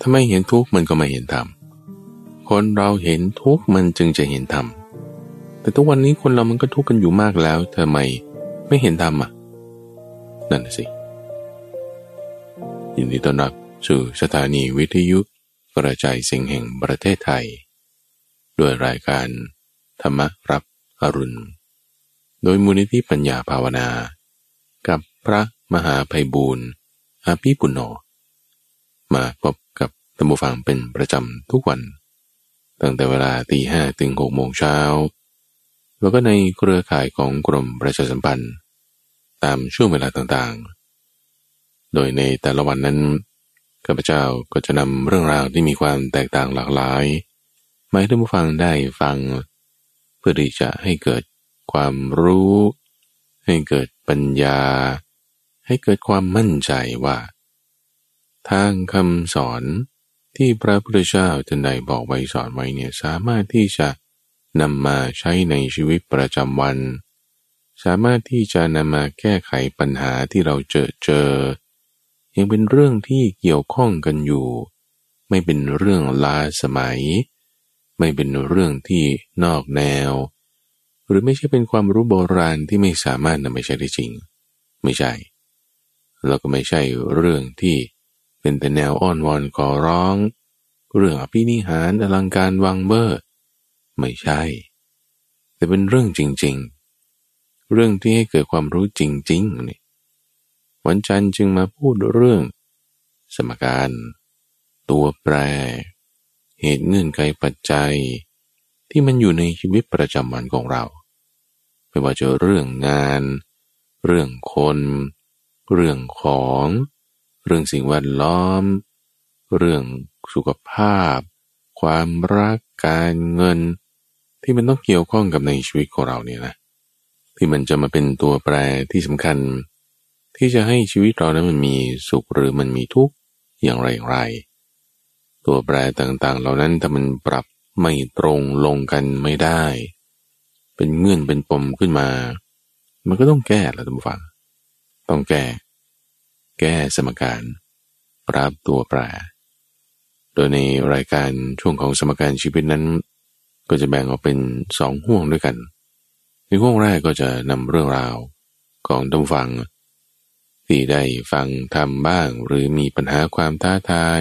ถ้าไม่เห็นทุกข์มันก็ไม่เห็นธรรม คนเราเห็นทุกข์มันจึงจะเห็นธรรม แต่ทุกวันนี้คนเรามันก็ทุกข์กันอยู่มากแล้วทำไมไม่เห็นธรรมอะ นั่นสิยินดีต้อนรับสู่สถานีวิทยุกระจายเสียงแห่งประเทศไทย ด้วยรายการธรรมรับอรุณ โดยมูลนิธิปัญญาภาวนา กับพระมหาภัยบูรณ์อาภีปุณโญ มาพบกับธรรมฟังเป็นประจำทุกวัน ตั้งแต่เวลาตีห้ถึงหกโมงเช้า แล้วก็ในเครือข่ายของกรมประชาสัมพันธ์ ตามช่วงเวลาต่างๆ โดยในแต่ละวันนั้นข้าพเจ้าก็จะนำเรื่องราวที่มีความแตกต่างหลากหลายมาให้ท่านผู้ฟังได้ฟัง เพื่อที่จะให้เกิดความรู้ ให้เกิดปัญญา ให้เกิดความมั่นใจว่า ทางคำสอนที่พระพุทธเจ้าท่านใดบอกไว้สอนไว้เนี่ยสามารถที่จะนำมาใช้ในชีวิตประจำวัน สามารถที่จะนำมาแก้ไขปัญหาที่เราเจอเจอ ยังเป็นเรื่องที่เกี่ยวข้องกันอยู่ ไม่เป็นเรื่องล้าสมัย ไม่เป็นเรื่องที่นอกแนว หรือไม่ใช่เป็นความรู้โบราณที่ไม่สามารถนำไปใช้ได้จริง ไม่ใช่ แล้วก็ไม่ใช่เรื่องที่ เป็นแต่แนวอ้อนวอนขอร้อง เรื่องอภินิหารอลังการวังเบอร์ ไม่ใช่ แต่เป็นเรื่องจริง ๆ เรื่องที่ให้เกิดความรู้จริงๆนี่วันจันทร์จึงมาพูดเรื่อง สมการ ตัวแปร เหตุเงื่อนไขปัจจัย ที่มันอยู่ในชีวิตประจำวันของเรา ไม่ว่าจะเรื่องงาน เรื่องคน เรื่องของ เรื่องสิ่งแวดล้อม เรื่องสุขภาพ ความรักการเงิน ที่มันต้องเกี่ยวข้องกับในชีวิตของเราเนี่ยนะ ที่มันจะมาเป็นตัวแปรที่สำคัญ ที่จะให้ชีวิตเรานั้นมันมีสุขหรือมันมีทุกข์อย่างไรอย่างไร ตัวแปรต่างๆ เหล่านั้นถ้ามันปรับไม่ตรงลงกันไม่ได้ เป็นเงื่อนเป็นปมขึ้นมา มันก็ต้องแก้ละท่านผู้ฟัง ต้องแก้ แก้สมการ ปรับตัวแปรโดยในรายการช่วงของสมการชีวิตนั้น ก็จะแบ่งออกเป็นสองห่วงด้วยกัน ในห่วงแรกก็จะนำเรื่องราวของท่านฟัง ที่ได้ฟังทำบ้างหรือมีปัญหาความท้าทาย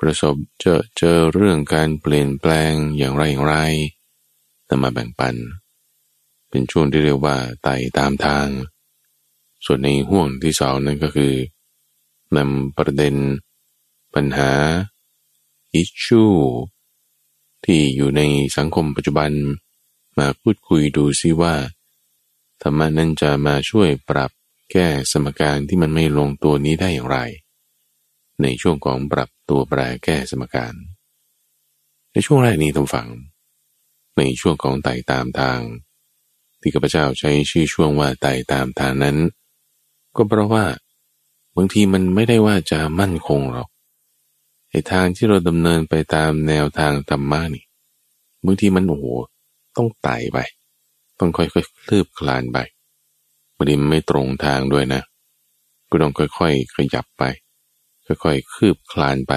ประสบเจอเจอเรื่องการเปลี่ยนแปลงอย่างไรอย่างไรนำมาแบ่งปัน เป็นช่วงที่เรียกว่าไต่ตามทาง ส่วนในห่วงที่สองนั้นก็คือนำประเด็น ปัญหา อิชชูที่อยู่ในสังคมปัจจุบันมาพูดคุยดูซิว่าธรรมะนั้นจะมาช่วยปรับแก้สมการที่มันไม่ลงตัวนี้ได้อย่างไร ในช่วงของปรับตัวแปรแก้สมการ ในช่วงแรกนี้ต้องฟัง ในช่วงของไต่ตามทาง ที่ข้าพเจ้าใช้ชื่อช่วงว่าไต่ตามทางนั้น ก็เพราะว่าบางทีมันไม่ได้ว่าจะมั่นคงหรอกไอ้ทางที่เราดำเนินไปตามแนวทางธรรมะนี่บางทีมันโอ้โหต้องไต่ไป ต้องค่อยๆคลืบคลานไปบางทีไม่ตรงทางด้วยนะก็ต้องค่อยๆขยับไป ค่อยๆคืบคลานไป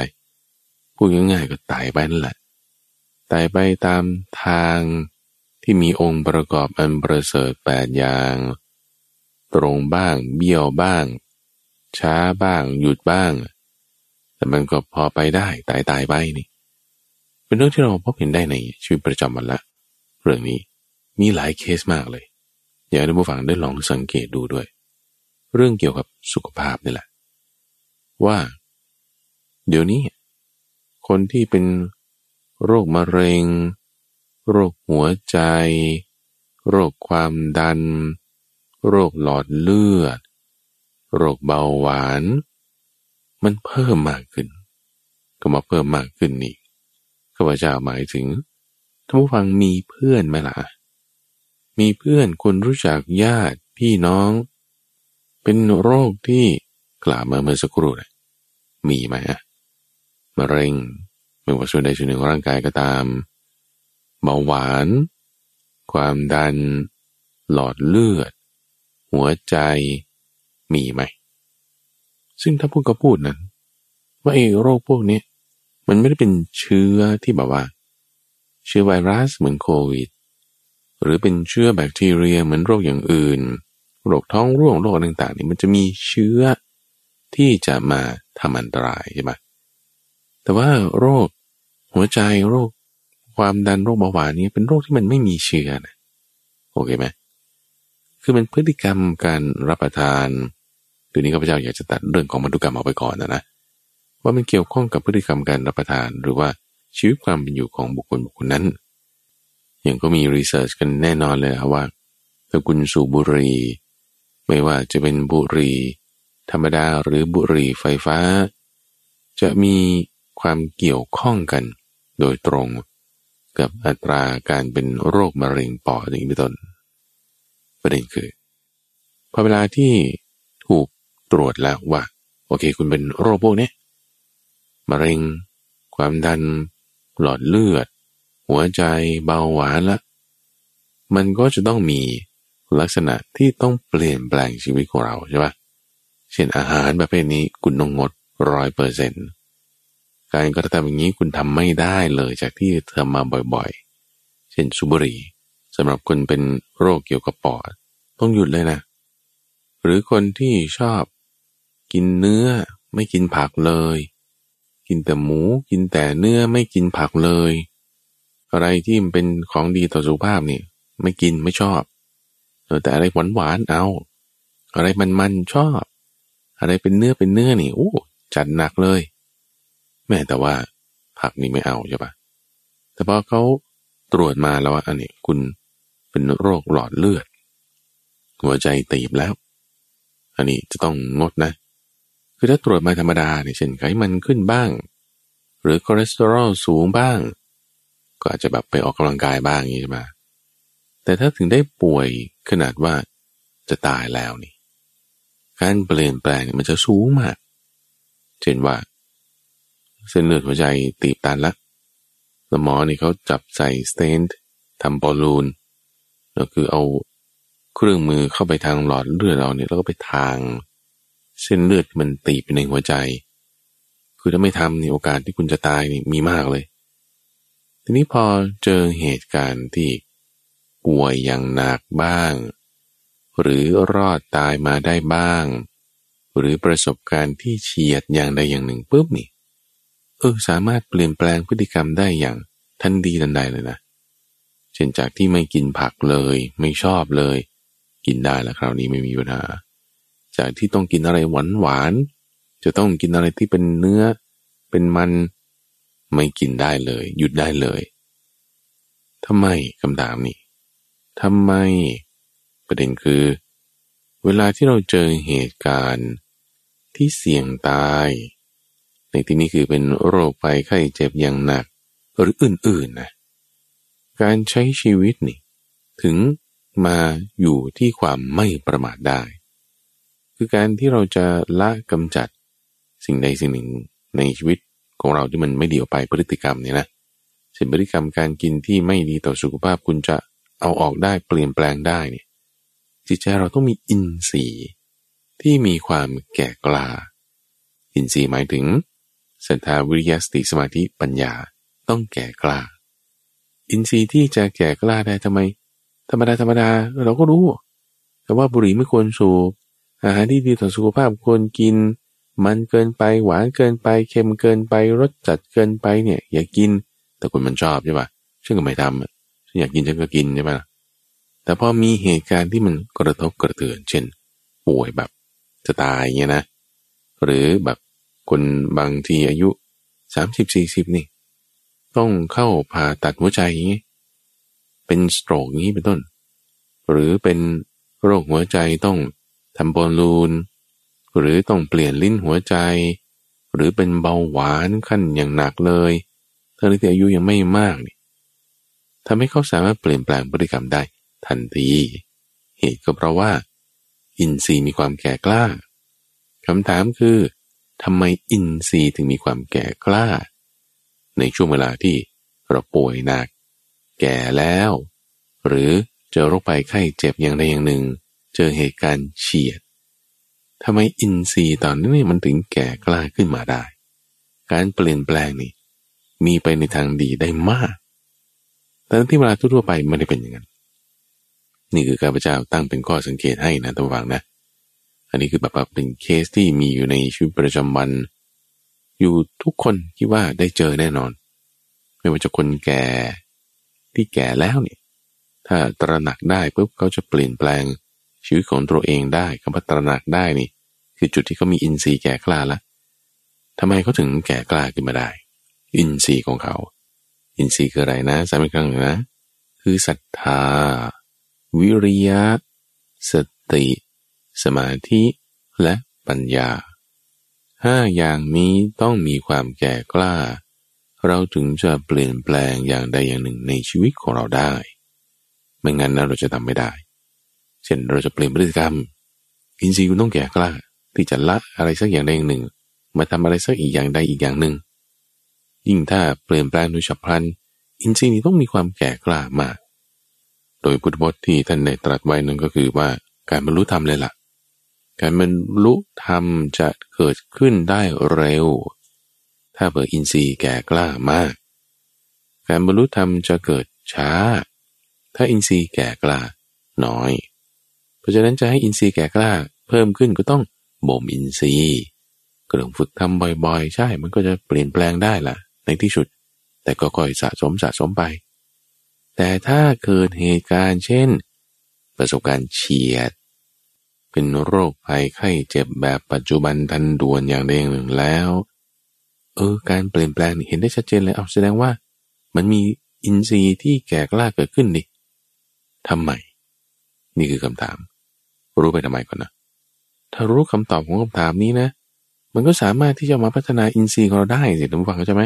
พูดง่ายๆก็ไต่ไปนั่นแหละไต่ไปตามทางที่มีองค์ประกอบอันประเสริฐแปดอย่าง ตรงบ้าง เบี้ยวบ้าง ช้าบ้าง หยุดบ้าง แต่มันก็พอไปได้ตายตายไปนี่ เป็นเรื่องที่เราพบเห็นได้ในชีวิตประจำวันละ เรื่องนี้มีหลายเคสมากเลย อยากให้ผู้ฟังได้ลองสังเกตดูด้วย เรื่องเกี่ยวกับสุขภาพนี่แหละ ว่า เดี๋ยวนี้ คนที่เป็นโรคมะเร็ง โรคหัวใจ โรคความดัน โรคหลอดเลือด โรคเบาหวาน มันเพิ่มมากขึ้นก็มาเพิ่มมากขึ้นนี่ข้าพเจ้าหมายถึงท่านผู้ฟังมีเพื่อนไหมล่ะ มีเพื่อนคนรู้จักญาติพี่น้อง เป็นโรคที่กล่าวมาเมื่อสักครู่นะมีไหมอะมะเร็งไม่ว่าส่วนใดส่วนหนึ่งของร่างกายก็ตามเบาหวาน ความดัน หลอดเลือด หัวใจมีไหม ซึ่งถ้าพูดก็พูดนั้นว่าไอ้โรคพวกนี้มันไม่ได้เป็นเชื้อที่แบบว่า เชื้อไวรัสเหมือนโควิด หรือเป็นเชื้อแบคทีเรียเหมือนโรคอย่างอื่น โรคท้องร่วงโรคต่างๆนี่มันจะมีเชื้อที่จะมาทำอันตรายใช่ไหมแต่ว่าโรคหัวใจโรคความดันโรคเบาหวานนี้เป็นโรคที่มันไม่มีเชื้อนะโอเคไหม คือมันพฤติกรรมการรับประทานตัวนี้ข้าพเจ้าอยากจะตัดเรื่องของพันธุกรรมออกไปก่อนนะนะว่ามันเกี่ยวข้องกับพฤติกรรมการรับประทาน หรือว่าชีวิตความเป็นอยู่ของบุคคลบุคคลนั้น อย่างก็มีรีเสิร์ชกันแน่นอนเลยว่าถ้าคุณสูบบุหรี่ไม่ว่าจะเป็นบุหรี่ธรรมดาหรือบุหรี่ไฟฟ้า จะมีความเกี่ยวข้องกันโดยตรงกับอัตราการเป็นโรคมะเร็งปอดอย่างนี้เป็นต้น ประเด็นคือพอเวลาที่ถูกตรวจแล้วว่า โอเค คุณเป็นโรคพวกนี้มะเร็ง ความดัน หลอดเลือด หัวใจเบาหวานละ มันก็จะต้องมีลักษณะที่ต้องเปลี่ยนแปลงชีวิตของเราใช่ปะเช่นอาหารประเภทนี้คุณต้องงดร้อยเปอร์เซ็นต์การกระทำอย่างนี้คุณทำไม่ได้เลยจากที่ทำมาบ่อยๆ เช่นสุบรี สำหรับคนเป็นโรคเกี่ยวกับปอด ต้องหยุดเลยนะ หรือคนที่ชอบ กินเนื้อไม่กินผักเลย กินแต่หมูกินแต่เนื้อไม่กินผักเลย อะไรที่มันเป็นของดีต่อสุขภาพนี่ไม่กินไม่ชอบแต่อะไรหวานหวานเอา อะไรมันมันชอบ อะไรเป็นเนื้อเป็นเนื้อนี่โอ้จัดหนักเลย แม่แต่ว่าผักนี่ไม่เอาใช่ปะแต่พอเขาตรวจมาแล้วว่าอันนี้คุณ เป็นโรคหลอดเลือด หัวใจตีบแล้ว อันนี้จะต้องงดนะ คือถ้าตรวจมาธรรมดาเนี่ยเช่นไขมันขึ้นบ้าง หรือคอเลสเตอรอลสูงบ้าง ก็อาจจะแบบไปออกกำลังกายบ้างอย่างนี้ใช่ไหมแต่ถ้าถึงได้ป่วยขนาดว่าจะตายแล้วนี่ การเปลี่ยนแปลงมันจะสูงมาก เช่นว่า เส้นเลือดหัวใจตีบตันละแล้วหมอนี่เขาจับใส่ stent ทำบอลลูน ก็คือเอาเครื่องมือเข้าไปทางหลอดเลือดเราเนี่ยแล้วก็ไปทาง เส้นเลือดมันตีบในหัวใจ คือถ้าไม่ทำนี่โอกาสที่คุณจะตายนี่มีมากเลย ทีนี้พอเจอเหตุการณ์ที่ป่วยอย่างหนักบ้าง หรือรอดตายมาได้บ้าง หรือประสบการณ์ที่เฉียดอย่างใดอย่างหนึ่งปุ๊บนี่เออสามารถเปลี่ยนแปลงพฤติกรรมได้อย่างทันดีทันใดเลยนะเช่นจากที่ไม่กินผักเลย ไม่ชอบเลย กินได้แล้วคราวนี้ไม่มีปัญหา จากที่ต้องกินอะไรหวานหวานจะต้องกินอะไรที่เป็นเนื้อ เป็นมันไม่กินได้เลย หยุดได้เลยทำไมคำถามนี้ทำไม ประเด็นคือ เวลาที่เราเจอเหตุการณ์ที่เสี่ยงตาย ในที่นี้คือเป็นโรคภัยไข้เจ็บอย่างหนัก หรืออื่นๆนะ การใช้ชีวิตนี่ถึงมาอยู่ที่ความไม่ประมาทได้ คือการที่เราจะละกำจัดสิ่งใดสิ่งหนึ่งในชีวิตของเราที่มันไม่ดีออกไปพฤติกรรมเนี่ยนะเช่นพฤติกรรมการกินที่ไม่ดีต่อสุขภาพคุณจะเอาออกได้เปลี่ยนแปลงได้เนี่ยจิตใจเราต้องมีอินทรีย์ที่มีความแก่กล้าอินทรีย์หมายถึงศรัทธาวิริยสติสมาธิปัญญาต้องแก่กล้า อินทรีย์ที่จะแก่กล้าได้ทำไม ธรรมดาธรรมดาเราก็รู้ แต่ว่าบุหรี่ไม่ควรสูบอาหารที่ดีต่อสุขภาพควรกิน มันเกินไปหวานเกินไปเค็มเกินไปรสจัดเกินไปเนี่ย อย่ากิน แต่คนมันชอบใช่ปะฉันก็ไม่ทำฉันอยากกินฉันก็กินใช่ปะแต่พอมีเหตุการณ์ที่มันกระทบกระเทือน เช่น ป่วยแบบจะตายเงี้ยนะ หรือแบบคนบางทีอายุสามสิบสี่สิบนี่ ต้องเข้าผ่าตัดหัวใจอย่างนี้ เป็นสโตรกนี้เป็นต้น หรือเป็นโรคหัวใจต้องทำบอลลูน หรือต้องเปลี่ยนลิ้นหัวใจ หรือเป็นเบาหวานขั้นอย่างหนักเลยทั้งที่อายุยังไม่มากนี่ทำให้เขาสามารถเปลี่ยนแปลงพฤติกรรมได้ทันที เหตุก็เพราะว่า อินทรีย์มีความแก่กล้าคำถามคือทำไมอินทรีย์ถึงมีความแก่กล้า ในช่วงเวลาที่เราป่วยหนัก แก่แล้ว หรือเจอโรคภัยไข้เจ็บอย่างใดอย่างหนึ่ง เจอเหตุการณ์เฉียดทำไมอินทรีย์ตอนนี้มันถึงแก่กล้าขึ้นมาได้ การเปลี่ยนแปลงนี่มีไปในทางดีได้มาก แต่ที่เวลาทั่วไปไม่ได้เป็นอย่างนั้น นี่คือข้าพเจ้าตั้งเป็นข้อสังเกตให้นะตัววังนะ อันนี้คือแบบเป็นเคสที่มีอยู่ในชีวิตประจำวัน อยู่ทุกคนคิดว่าได้เจอแน่นอน ไม่ว่าจะคนแก่ที่แก่แล้วเนี่ยถ้าตระหนักได้ปุ๊บเขาจะเปลี่ยนแปลงชีวิตของตัวเองได้คำว่าตระหนักได้นี่ คือจุดที่เขามีอินทรีย์แก่กล้าล้วทำไมเขาถึงแก่กล้าขึ้นมาได้ อินทรีย์ของเขา อินทรีย์คืออะไรนะสามครั้งนะ คือศรัทธา วิริยะ สติ สมาธิ และปัญญา ห้าอย่างนี้ต้องมีความแก่กล้า เราถึงจะเปลี่ยนแปลงอย่างใดอย่างหนึ่งในชีวิตของเราได้ ไม่งั้นนะเราจะทำไม่ได้ เช่นเราจะเปลี่ยนพฤติกรรม อินทรีย์คุณต้องแก่กล้า ที่จะละอะไรสักอย่างใดอย่างหนึ่ง มาทำอะไรสักอีกอย่างใดอีกอย่างหนึ่ง ยิ่งถ้าเปลี่ยนแปลงโดยฉับพลัน อินทรีย์นี้ต้องมีความแก่กล้ามาก โดยพุทธพจน์ที่ท่านได้ตรัสไว้นั่นก็คือว่าการบรรลุธรรมเลยละ่ะ การบรรลุธรรมจะเกิดขึ้นได้เร็ว ถ้าเปิดอินทรีย์แก่กล้ามาก การบรรลุธรรมจะเกิดช้า ถ้าอินทรีย์แก่กล้าน้อย เพราะฉะนั้นจะให้อินทรีย์แก่กล้าเพิ่มขึ้นก็ต้องบ่มอินทรีย์ก็ต้องฝึกทำบ่อยๆ ใช่ มันก็จะเปลี่ยนแปลงได้ล่ะ ในที่สุด แต่ก็ค่อยสะสมสะสมไป แต่ถ้าเกิดเหตุการณ์เช่น ประสบการณ์เฉียด เป็นโรคภัยไข้เจ็บแบบปัจจุบันทันด่วนอย่างใดอย่างหนึ่งแล้ว เออ การเปลี่ยนแปลงเห็นได้ชัดเจนเลยเอาแสดงว่า มันมีอินทรีย์ที่แก่กล้าเกิดขึ้นดิทำไม นี่คือคำถาม รู้ไปทำไมก่อนนะ ถ้ารู้คำตอบของคำถามนี้นะ มันก็สามารถที่จะมาพัฒนาอินทรีย์ของเราได้สิท่านฟังเข้าใจไหม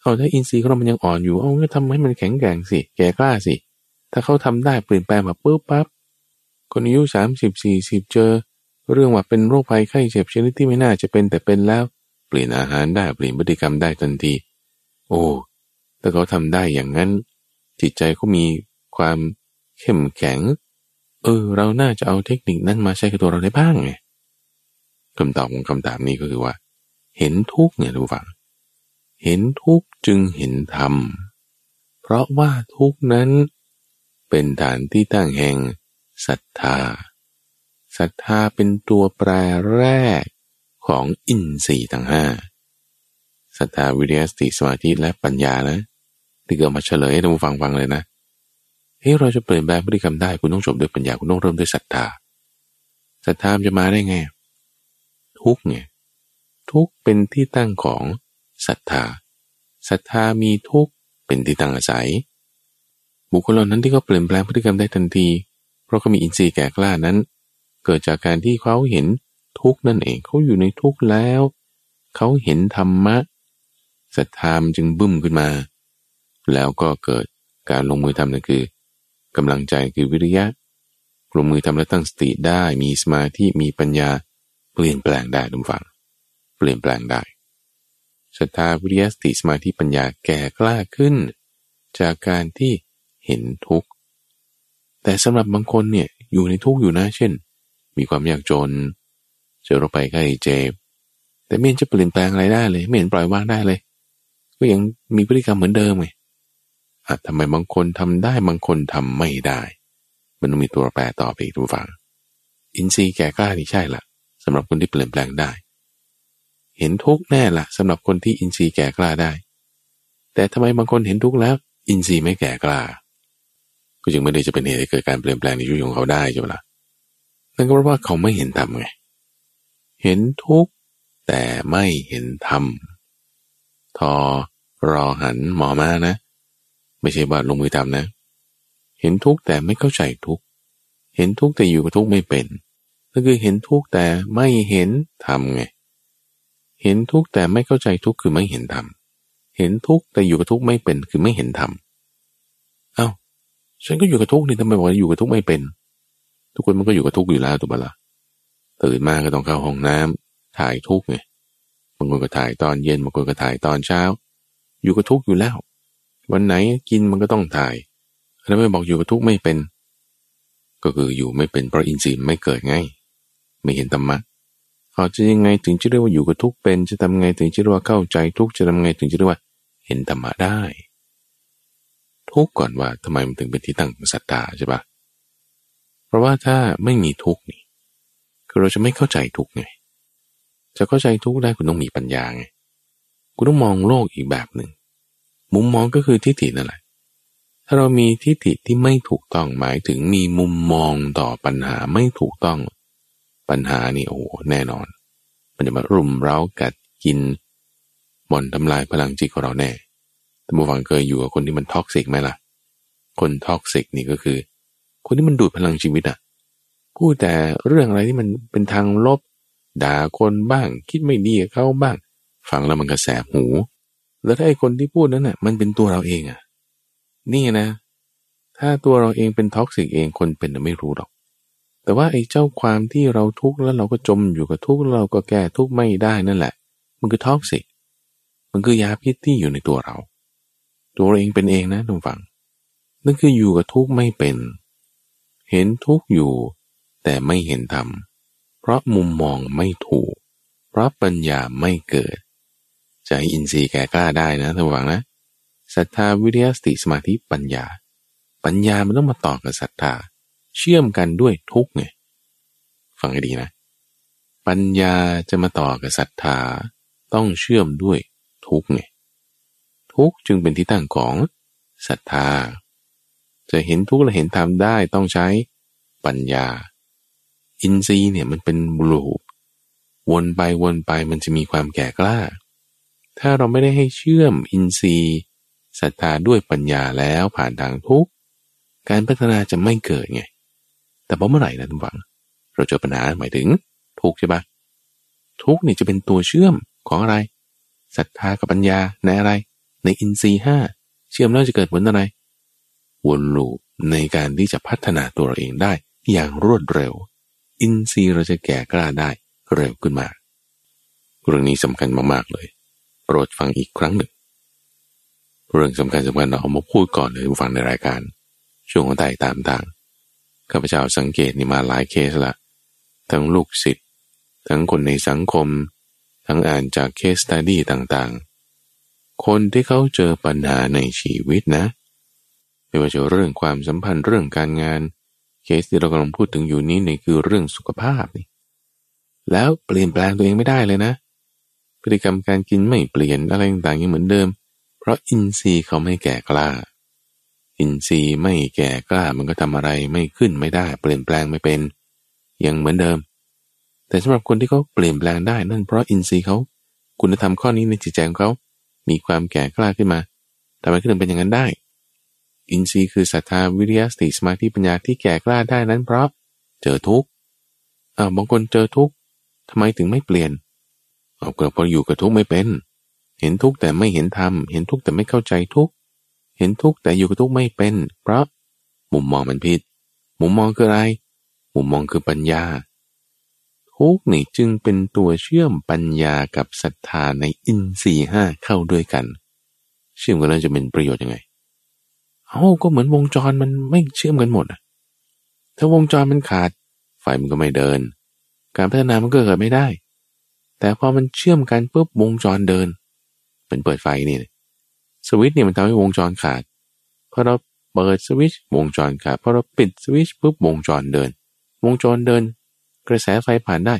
เอาถ้าอินทรีย์ของเรามันยังอ่อนอยู่ เอาก็ทำให้มันแข็งแกร่งสิ แก่กล้าสิ ถ้าเขาทำได้เปลี่ยนแปลงแบบปุ๊บปั๊บ คนอายุสามสิบสี่สิบเจอ เรื่องว่าเป็นโรคภัยไข้เจ็บชนิดที่ไม่น่าจะเป็นแต่เป็นแล้ว เปลี่ยนอาหารได้เปลี่ยนพฤติกรรมได้ทันที โอ้ถ้าเขาทำได้อย่างนั้น จิตใจเขามีความเข้มแข็ง เออ เราน่าจะเอาเทคนิคนั้นมาใช้กับตัวเราได้บ้างไงคำตอบของคำถามนี้ก็คือว่า เห็นทุกเนี่ยทุกฝังเห็นทุกจึงเห็นธรรม เพราะว่าทุกนั้นเป็นฐานที่ตั้งแห่ง ศรัทธาศรัทธาเป็นตัวแปรแรกของอินทรีย์ทั้งห้าศรัทธาวิริยสติสมาธิและปัญญานะที่เกิดมาเฉลยให้ท่านผู้ฟังฟังเลยนะเฮ้ยเราจะเปลี่ยนแปลงพฤติกรรมได้คุณต้องจบด้วยปัญญาคุณต้องเริ่มด้วยศรัทธาศรัทธาจะมาได้ไง ทุกเนี่ยทุกเป็นที่ตั้งของศรัทธาศรัทธามีทุกเป็นที่ตั้งอาศัย บุคคลเหล่านั้นที่เขาเปลี่ยนแปลงพฤติกรรมได้ทันที ราะเขามีอินทรีย์แก่กล้านั้น เกิดจากการที่เขาเห็นทุกนั่นเองเขาอยู่ในทุกแล้ว เขาเห็นธรรมะศรัทธามจึงบึ้มขึ้นมา แล้วก็เกิดการลงมือทำนั่นคือกำลังใจคือวิริยะลงมือทำและตั้งสติได้มีสมาธิมีปัญญาเปลี่ยนแปลงได้ทุกฝัง เปลี่ยนแปลงได้ศรัทธาวิริยะสติสมาธิปัญญาแก่กล้าขึ้น จากการที่เห็นทุกข์ แต่สำหรับบางคนเนี่ยอยู่ในทุกข์อยู่นะ เช่น มีความยากจนเจอโรคภัยไข้เจ็บแต่ไม่เห็นจะเปลี่ยนแปลงอะไรได้เลย ไม่เห็นปล่อยวางได้เลย ก็ยังมีพฤติกรรมเหมือนเดิมไงอะทำไมบางคนทำได้บางคนทำไม่ได้ มันต้องมีตัวแปรต่อไปอีกทุกฝังอินทรีย์แก่กล้านี่ใช่ละสำหรับคนที่เปลี่ยนแปลงได้ เห็นทุกแน่ละสำหรับคนที่อินทรีย์แก่กล้าได้ แต่ทำไมบางคนเห็นทุกแล้ว อินทรีย์ไม่แก่กล้า ก็จึงไม่ได้จะเป็นเหตุให้เกิดการเปลี่ยนแปลงในชีวิตของเขาได้ใช่ไหมล่ะนั่นก็เพราะว่าเขาไม่เห็นธรรมไง เห็นทุกแต่ไม่เห็นธรรม ทอรอหันหมอมานะ ไม่ใช่ว่าลงมือทำนะ เห็นทุกแต่ไม่เข้าใจทุกเห็นทุกแต่อยู่กับทุกไม่เป็น ก็คือเห็นทุกแต่ไม่เห็นธรรมไง เห็นทุกแต่ไม่เข้าใจทุกคือไม่เห็นธรรม เห็นทุกแต่อยู่กับทุกไม่เป็นคือไม่เห็นธรรม ฉันก็อยู่กับทุกข์นี่ทำไมบอกอยู่กับทุกข์ไม่เป็น ทุกคนมันก็อยู่กับทุกข์อยู่แล้วถูกปะละ่ะตื่นมาก็ต้องเข้าห้องน้ำถ่ายทุกข์ไงบางคนก็ถ่ายตอนเย็นบางคนก็ถ่ายตอนเช้า อยู่กับทุกข์อยู่แล้ว วันไหนกินมันก็ต้องถ่ายแล้วไม่บอกอยู่กับทุกข์ไม่เป็น ก็คืออยู่ไม่เป็นเพราะอินทรีย์ไม่เกิดไง ไม่เห็นธรรมะเขาจะยังไงถึงจะเรียกว่าอยู่กับทุกข์เป็น จะทำไงถึงจะเรียกว่าเข้าใจทุกข์จะทำไงถึงจะเรียกว่า เห็นธรรมะได้ ทุกก่อนว่าทำไมมันถึงเป็นที่ตั้งของศรัทธาใช่ปะเพราะว่าถ้าไม่มีทุกนี่คือเราจะไม่เข้าใจทุกไงจะเข้าใจทุกได้คุณต้องมีปัญญาไงคุณต้องมองโลกอีกแบบหนึ่งมุมมองก็คือทิฏฐินั่นแหละ ถ้าเรามีทิฏฐิที่ไม่ถูกต้องหมายถึงมีมุมมองต่อปัญหาไม่ถูกต้อง ปัญหานี่โอ้แน่นอน มันจะมารุมเร้ากัดกินบ่อนทำลายพลังจิตของเราแน่ ท่านผู้ฟังเคยอยู่กับคนที่มัน toxic ไหมล่ะ คน toxic นี่ก็คือ คนที่มันดูดพลังชีวิตอะพูดแต่เรื่องอะไรที่มันเป็นทางลบ ด่าคนบ้าง คิดไม่ดีกับเขาบ้าง ฟังแล้วมันก็แสบหู แล้วถ้าไอ้คนที่พูดนั้นน่ะ มันเป็นตัวเราเองอะนี่นะ ถ้าตัวเราเองเป็น toxic เองคนเป็นไม่รู้หรอก แต่ว่าไอ้เจ้าความที่เราทุกข์แล้วเราก็จมอยู่กับทุกข์เราก็แก้ทุกข์ไม่ได้นั่นแหละ มันคือ toxic มันคือยาพิษที่อยู่ในตัวเรา ตัวเราเองเป็นเองนะท่านผู้ฟัง นั่นคืออยู่กับทุกข์ไม่เป็น เห็นทุกข์อยู่ แต่ไม่เห็นธรรม เพราะมุมมองไม่ถูก เพราะปัญญาไม่เกิด ใจอินทรีย์แก่กล้าได้นะทุกฝังนะศรัทธาวิริยสติสมาธิปัญญา ปัญญามันต้องมาต่อกับศรัทธา เชื่อมกันด้วยทุกไงฟังให้ดีนะ ปัญญาจะมาต่อกับศรัทธา ต้องเชื่อมด้วยทุกไง ทุกจึงเป็นที่ตั้งของศรัทธา จะเห็นทุกและเห็นธรรมได้ต้องใช้ปัญญา อินทรีย์เนี่ยมันเป็นบลูปวนไปวนไปมันจะมีความแก่กล้า ถ้าเราไม่ได้ให้เชื่อมอินทรีย์ศรัทธาด้วยปัญญาแล้วผ่านทางทุกการพัฒนาจะไม่เกิดไง แต่พอเมื่อไหร่นะทุกฝัง เราเจอปัญหาหมายถึงทุกใช่ปะทุกนี่จะเป็นตัวเชื่อมของอะไรศรัทธากับปัญญาในอะไร ในอินทรีห้าเชื่อมแล้วจะเกิดผลอะไรวนลูปในการที่จะพัฒนาตัวเราเองได้อย่างรวดเร็ว อินทรีย์เราจะแก่กล้าได้เร็วขึ้นมา เรื่องนี้สำคัญมากๆเลย โปรดฟังอีกครั้งหนึ่ง เรื่องสำคัญสำคัญเราเอามาพูดก่อนเลยฟังในรายการ ช่วงของไต่ตามทางข้าพเจ้าสังเกตนี่มาหลายเคสละทั้งลูกศิษย์ทั้งคนในสังคม ทั้งอ่านจากเคสตัดดี้ต่างๆ คนที่เขาเจอปัญหาในชีวิตนะ ไม่ว่าจะเรื่องความสัมพันธ์เรื่องการงาน เคสที่เรากำลังพูดถึงอยู่นี้เนี่ยคือเรื่องสุขภาพนี่ แล้วเปลี่ยนแปลงตัวเองไม่ได้เลยนะ พฤติกรรมการกินไม่เปลี่ยนอะไรต่างๆยังเหมือนเดิม เพราะอินทรีย์เขาไม่แก่กล้า อินทรีย์ไม่แก่กล้ามันก็ทำอะไรไม่ขึ้นไม่ได้ เปลี่ยนแปลงไม่เป็น ยังเหมือนเดิม แต่สำหรับคนที่เขาเปลี่ยนแปลงได้นั่นเพราะอินทรีย์เขาคุณธรรมข้อนี้ในจิตใจของเขา มีความแก่กล้าขึ้นมาทำไมขึ้นเป็นอย่างนั้นได้ อินทรีย์คือศรัทธาวิริยะสติสมาธิปัญญาที่แก่กล้าได้นั้นเพราะเจอทุกข์อ่าบางคนเจอทุกข์ทำไมถึงไม่เปลี่ยนเอาเกิดพออยู่กับทุกข์ไม่เป็น เห็นทุกข์แต่ไม่เห็นธรรมเห็นทุกข์แต่ไม่เข้าใจทุกข์เห็นทุกข์แต่อยู่กับทุกข์ไม่เป็น เพราะมุมมองมันผิด มุมมองคืออะไร มุมมองคือปัญญา ทุกนี่จึงเป็นตัวเชื่อมปัญญากับศรัทธาในอินทรีห้าเข้าด้วยกัน เชื่อมกันแล้วจะเป็นประโยชน์ยังไงเอาก็เหมือนวงจรมันไม่เชื่อมกันหมดถ้าวงจรมันขาดไฟมันก็ไม่เดิน การพัฒนามันก็เกิดไม่ได้ แต่พอมันเชื่อมกันปุ๊บวงจรเดิน เป็นเปิดไฟนี่สวิตช์เนี่ยมันทำให้วงจรขาดพอเราเปิดสวิตช์วงจรขาดพอเราปิดสวิตช์ปุ๊บวงจรเดิน วงจรเดิน กระแสไฟผ่านได้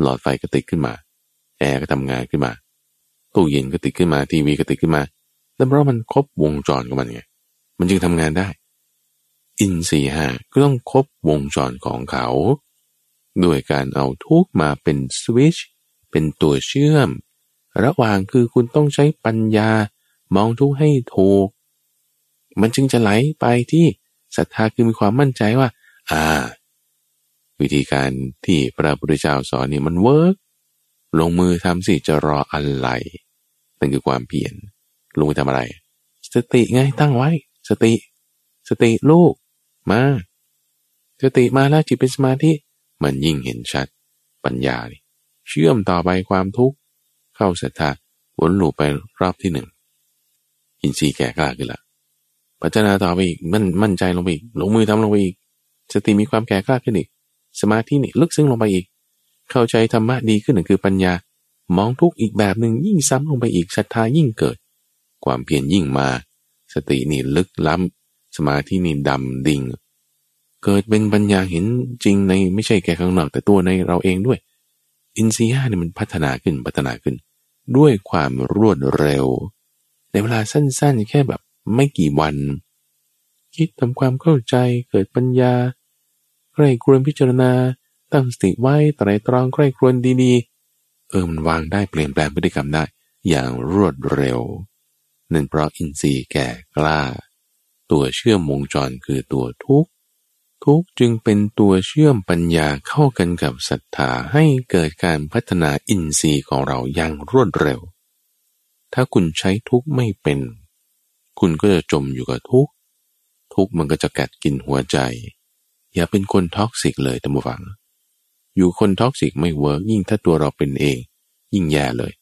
หลอดไฟก็ติดขึ้นมา แอร์ก็ทำงานขึ้นมา ตู้เย็นก็ติดขึ้นมา ทีวีก็ติดขึ้นมา แล้วเพราะมันครบวงจรของมันไง มันจึงทำงานได้ อินสี่ห้าก็ต้องครบวงจรของเขา ด้วยการเอาทุกมาเป็นสวิตช์เป็นตัวเชื่อม ระหว่างคือคุณต้องใช้ปัญญามองทุกให้ถูก มันจึงจะไหลไปที่ศรัทธาคือมีความมั่นใจว่า อ่า วิธีการที่พระพุทธเจ้าสอนนี่มันเวิร์กลงมือทำสิจะรออะไรนั่นคือความเพียรลงมือทำอะไร สติไงตั้งไว้ สติ สติลูกมา สติมาแล้วจิตเป็นสมาธิมันยิ่งเห็นชัดปัญญาเชื่อมต่อไปความทุกข์ เข้าศรัทธาวนลูปไปรอบที่หนึ่งอินทรีย์แก่กล้าขึ้นละพัฒนาต่อไปอีกมันมั่นใจลงไปอีกลงมือทำลงไปอีกสติมีความแก่กล้าขึ้นอีก สมาธินี่ลึกซึ้งลงไปอีก เข้าใจธรรมะดีขึ้นหนึ่งคือปัญญามองทุกอีกแบบหนึ่งยิ่งซ้ำลงไปอีกศรัทธายิ่งเกิด ความเพียรยิ่งมา สตินี่ลึกล้ำสมาธินี่ดำดิ่ง เกิดเป็นปัญญาเห็นจริงในไม่ใช่แค่ข้างนอกแต่ตัวในเราเองด้วย อินทรีย์เนี่ยมันพัฒนาขึ้นพัฒนาขึ้น ด้วยความรวดเร็ว ในเวลาสั้นๆ แค่แบบไม่กี่วัน คิดทำความเข้าใจเกิดปัญญา ใครควรพิจารณา ตั้งสติไว้ไตรตรองใครควรดีๆ เออมันวางได้เปลี่ยนแปลงพฤติกรรมได้ อย่างรวดเร็วนั่นเพราะอินทรีย์แก่กล้า ตัวเชื่อมวงจรคือตัวทุกข์ ทุกข์จึงเป็นตัวเชื่อมปัญญาเข้ากันกับศรัทธาให้เกิดการพัฒนาอินทรีย์ของเราอย่างรวดเร็ว ถ้าคุณใช้ทุกข์ไม่เป็น คุณก็จะจมอยู่กับทุกข์ ทุกข์มันก็จะกัดกินหัวใจ อย่าเป็นคน toxic เลยท่านผู้ฟัง อยู่คน toxic ไม่ work ยิ่งถ้าตัวเราเป็นเอง ยิ่งแย่เลย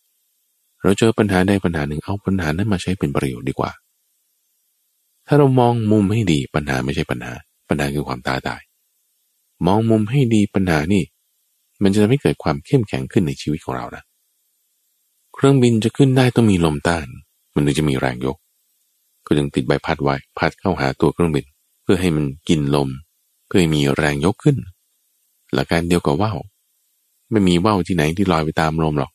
เราเจอปัญหาใดปัญหาหนึ่งเอาปัญหานั้นมาใช้เป็นประโยชน์ดีกว่า ถ้าเรามองมุมให้ดีปัญหาไม่ใช่ปัญหา ปัญหาคือความท้าทาย มองมุมให้ดีปัญหานี่ มันจะทำให้เกิดความเข้มแข็งขึ้นในชีวิตของเรานะเครื่องบินจะขึ้นได้ต้องมีลมต้าน มันถึงจะมีแรงยก ก็จึงติดใบพัดไว้พัดเข้าหาตัวเครื่องบิน เพื่อให้มันกินลม เพื่อมีแรงยกขึ้น หลักการเดียวกับว่าวไม่มีว่าวที่ไหนที่ลอยไปตามลมหรอก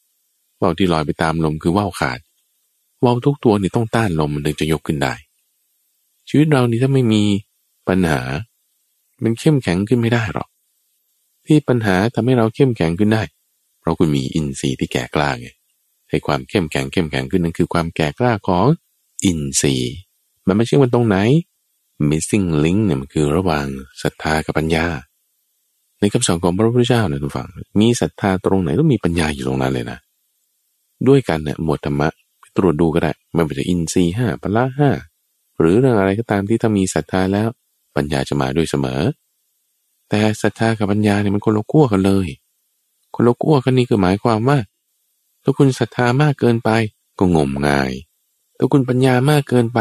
ว่าวที่ลอยไปตามลมคือว่าวขาดว่าวทุกตัวนี่ต้องต้านลมมันถึงจะยกขึ้นได้ ชีวิตเรานี่ถ้าไม่มีปัญหา มันเข้มแข็งขึ้นไม่ได้หรอกที่ปัญหาทำให้เราเข้มแข็งขึ้นได้ เพราะคุณมีอินทรีย์ที่แก่กล้าไงให้ความเข้มแข็งเข้มแข็งขึ้นนั่นคือความแก่กล้าของอินทรีย์ มันไม่ใช่มันตรงไหน missing link เนี่ยมันคือระหว่างศรัทธากับปัญญา ในคำสอนของพระพุทธเจ้าเนี่ยทุกฝั่งมีศรัทธาตรงไหนต้องมีปัญญาอยู่ตรงนั้นเลยนะ ด้วยกันเนี่ยหมวดธรรมะตรวจดูก็ได้ไม่ว่าจะอินทรีห้าพละห้าหรือเรื่องอะไรก็ตามที่ถ้ามีศรัทธาแล้ว ปัญญาจะมาด้วยเสมอ แต่ศรัทธากับปัญญาเนี่ยมันคนละขั้วกันเลย คนละขั้วกันนี่คือหมายความว่า ถ้าคุณศรัทธามากเกินไปก็งมงาย ถ้าคุณปัญญามากเกินไป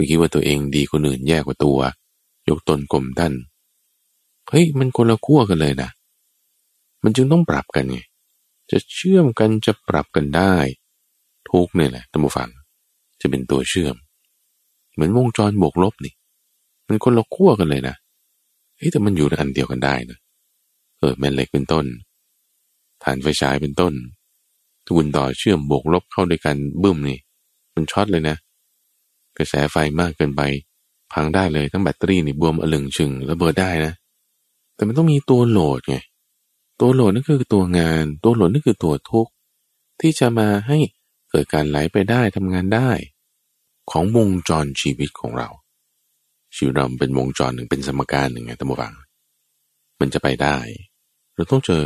ก็คิดว่าตัวเองดีคนอื่นแย่กว่าตัว ยกตนกลมท่านเฮ้ยมันคนละขั้วกันเลยนะ มันจึงต้องปรับกันไงจะเชื่อมกันจะปรับกันได้ ทุกเนี่ยแหละท่านผู้ฟัง จะเป็นตัวเชื่อม เหมือนวงจรบวกลบนี่ มันคนละขั้วกันเลยนะเฮ้ยแต่มันอยู่ในอันเดียวกันได้นะเออแม่เหล็กเป็นต้นฐานไฟฉายเป็นต้นทุนต่อเชื่อมบวกลบเข้าด้วยกันบึ้มนี่ มันช็อตเลยนะ กระแสไฟมากเกินไป พังได้เลยทั้งแบตเตอรี่นี่บวมอลึงชึงระเบิดได้นะ แต่มันต้องมีตัวโหลดไง ตัวโหลดนั่นคือตัวงาน ตัวโหลดนั่นคือตัวทุกข์ที่จะมาให้เกิดการไหลไปได้ทำงานได้ ของวงจรชีวิตของเรา ชีวิตเราเป็นวงจรหนึ่งเป็นสมการหนึ่งไงท่านผู้ฟังมันจะไปได้ เราต้องเจอ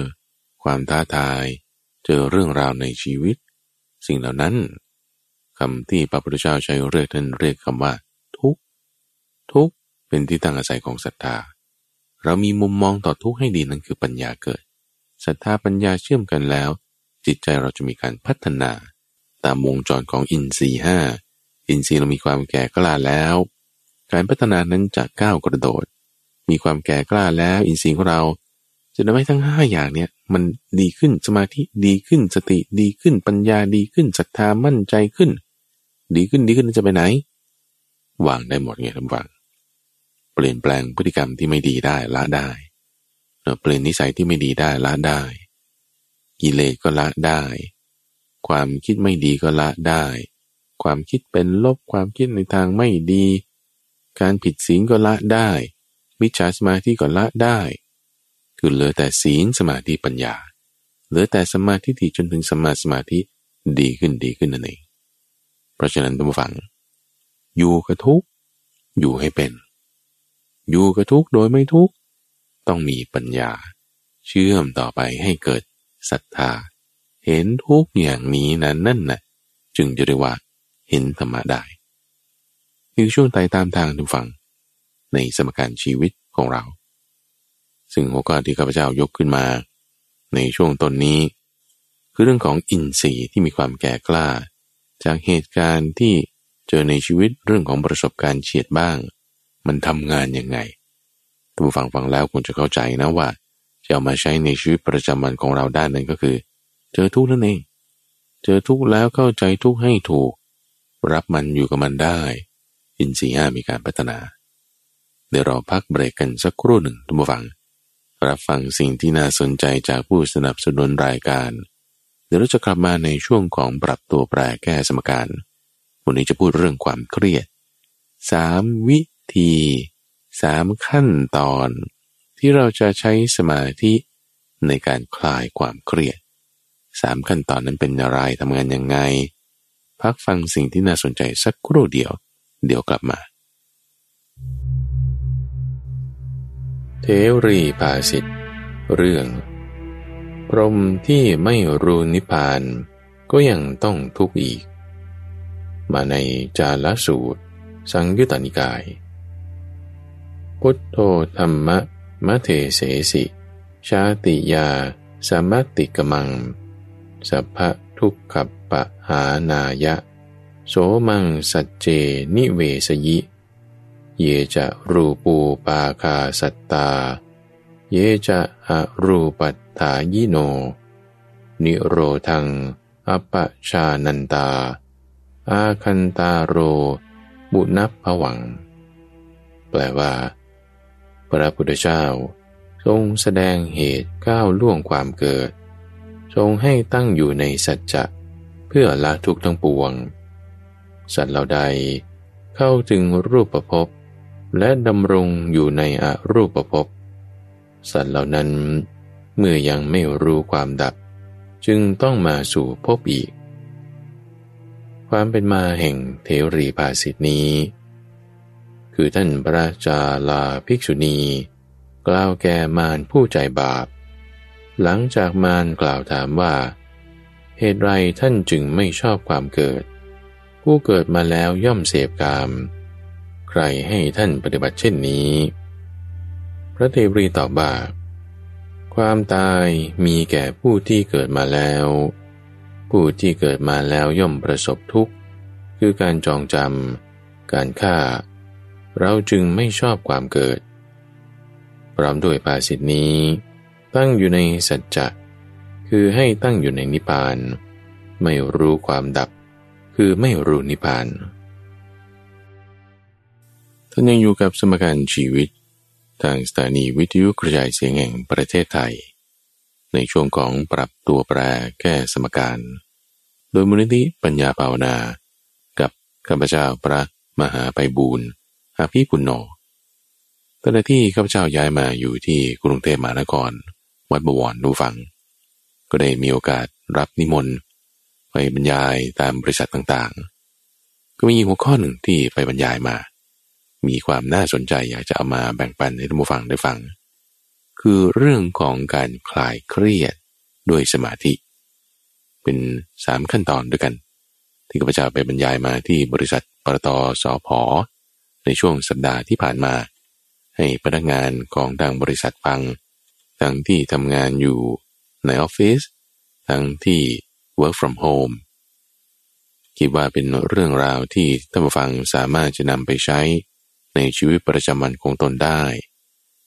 ความท้าทาย เจอเรื่องราวในชีวิต สิ่งเหล่านั้น คำที่พระพุทธเจ้าใช้เรียกท่านเรียกคำว่า ทุกทุกเป็นที่ตั้งอาศัยของศรัทธา เรามีมุมมองต่อทุกให้ดีนั่นคือปัญญาเกิดศรัทธาปัญญาเชื่อมกันแล้ว จิตใจเราจะมีการพัฒนา ตามวงจรของอินทรีห้าอินทรีย์เรามีความแก่กล้าแล้ว การพัฒนานั้นจะกก้าวกระโดด มีความแก่กล้าแล้ว อินทรีย์ของเราจะทำให้ทั้งห้าอย่างเนี้ยมันดีขึ้นสมาธิดีขึ้นสติดีขึ้นปัญญาดีขึ้นศรัทธามั่นใจขึ้น ดีขึ้นดีขึ้นจะไปไหน วางได้หมดไงท่านฟังเปลี่ยนแปลงพฤติกรรมที่ไม่ดีได้ละได้เปลี่ยนนิสัยที่ไม่ดีได้ละได้กิเลสก็ละได้ ความคิดไม่ดีก็ละได้ ความคิดเป็นลบความคิดในทางไม่ดี การผิดศีลก็ละได้มิจฉาสมาธิก็ละได้คือเหลือแต่ศีลสมาธิปัญญา เหลือแต่สมาธิที่จนถึงสมาสมาธิดีขึ้นดีขึ้นนั่นเอง เพราะฉะนั้นท่านผู้ฟัง อยู่กับทุกอยู่ให้เป็น อยู่กับทุกโดยไม่ทุกต้องมีปัญญา เชื่อมต่อไปให้เกิดศรัทธา เห็นทุกอย่างนี้นั้นนั่นนะ่ะ จึงจะเรียกว่าเห็นธรรมะได้คือช่วงไต่ตามทางทุกฝัง ในสมการชีวิตของเรา ซึ่งหัวข้อที่ข้าพเจ้ายกขึ้นมา ในช่วงต้นนี้ คือเรื่องของอินทรีย์ที่มีความแก่กล้า จากเหตุการณ์ที่เจอในชีวิตเรื่องของประสบการณ์เฉียดบ้าง มันทำงานยังไงท่านผู้ฟังฟังแล้วคงจะเข้าใจนะว่าจะเอามาใช้ในชีวิตประจำวันของเราได้นั้นก็คือ เจอทุกข์นั่นเอง เจอทุกข์แล้วเข้าใจทุกข์ให้ถูก รับมันอยู่กับมันได้ อินทรีย์ห้ามีการพัฒนา เดี๋ยวเราพักเบรกกันสักครู่หนึ่งทุกฝัง รับฟังสิ่งที่น่าสนใจจากผู้สนับสนุนรายการ เดี๋ยวเราจะกลับมาในช่วงของปรับตัวแปรแก้สมการ วันนี้จะพูดเรื่องความเครียดสามวิธีสามขั้นตอน ที่เราจะใช้สมาธิในการคลายความเครียดสามขั้นตอนนั้นเป็นอะไรทำงานยังไง พักฟังสิ่งที่น่าสนใจสักครู่เดียว เดี๋ยวกลับมา เทรีภาสิทธ์เรื่อง รมที่ไม่รู้นิพพาน ก็ยังต้องทุกข์อีก มาในจาลสูตร สังยุตตนิกาย พุทโธธรรมะมะเทเสสิ ชาติยา สมัติกมัง สัพพะทุกขปะหานายะ โสมังสัจเจนิเวสยิ เยจะรูปูปาคาสัตตา เยจะอรูปัต ถายิโน นิโรธังอปชานันตา อาคันตาโร บุนับผวัง แปลว่า พระพุทธเจ้า ทรงแสดงเหตุก้าวล่วงความเกิด ทรงให้ตั้งอยู่ในสัจจะเพื่อละทุกข์ทั้งปวง สัตว์เหล่าใดเข้าถึงรูปประพและดำรงอยู่ในอรูปประพสัตว์เหล่านั้น เมื่อยังไม่รู้ความดับ จึงต้องมาสู่พบอีก ความเป็นมาแห่งเทรีภาสิทนี้ คือท่านพระจาลาภิกษุณี กล่าวแก่มารผู้ใจบาป หลังจากมารกล่าวถามว่า เหตุไรท่านจึงไม่ชอบความเกิด ผู้เกิดมาแล้วย่อมเสพกาม ใครให้ท่านปฏิบัติเช่นนี้ พระเทวรีตอบว่า ความตายมีแก่ผู้ที่เกิดมาแล้ว ผู้ที่เกิดมาแล้วย่อมประสบทุกข์ คือการจองจำ การฆ่า เราจึงไม่ชอบความเกิด พร้อมด้วยภาษิตนี้ ตั้งอยู่ในสัจจะคือให้ตั้งอยู่ในนิพพาน ไม่รู้ความดับ คือไม่รู้นิพพานท่านยังอยู่กับสมการชีวิต ทางสถานีวิทยุกระจายเสียงแห่งประเทศไทย ในช่วงของปรับตัวแปรแก้สมการ โดยมูลนิธิปัญญาภาวนา กับข้าพเจ้าพระมหาไปบูรณ์อาภีปุณโญตั้งแต่ที่ข้าพเจ้าย้ายมาอยู่ที่กรุงเทพมหานคร วัดบวรดูฟัง ก็ได้มีโอกาสรับนิมนต์ไปบรรยายตามบริษัทต่างๆ ก็มีหัวข้อหนึ่งที่ไปบรรยายมา มีความน่าสนใจอยากจะเอามาแบ่งปันให้ท่านผู้ฟังได้ฟัง คือเรื่องของการคลายเครียดด้วยสมาธิ เป็นสามขั้นตอนด้วยกัน ที่ข้าพเจ้าไปบรรยายมาที่บริษัทปตทสอพอในช่วงสัปดาห์ที่ผ่านมา ให้พนักงานของทางบริษัทฟัง ทั้งที่ทำงานอยู่ในออฟฟิศทั้งที่ work from home คิดว่าเป็นเรื่องราวที่ท่านผู้ฟังสามารถจะนำไปใช้ ในชีวิตประจำวันของตนได้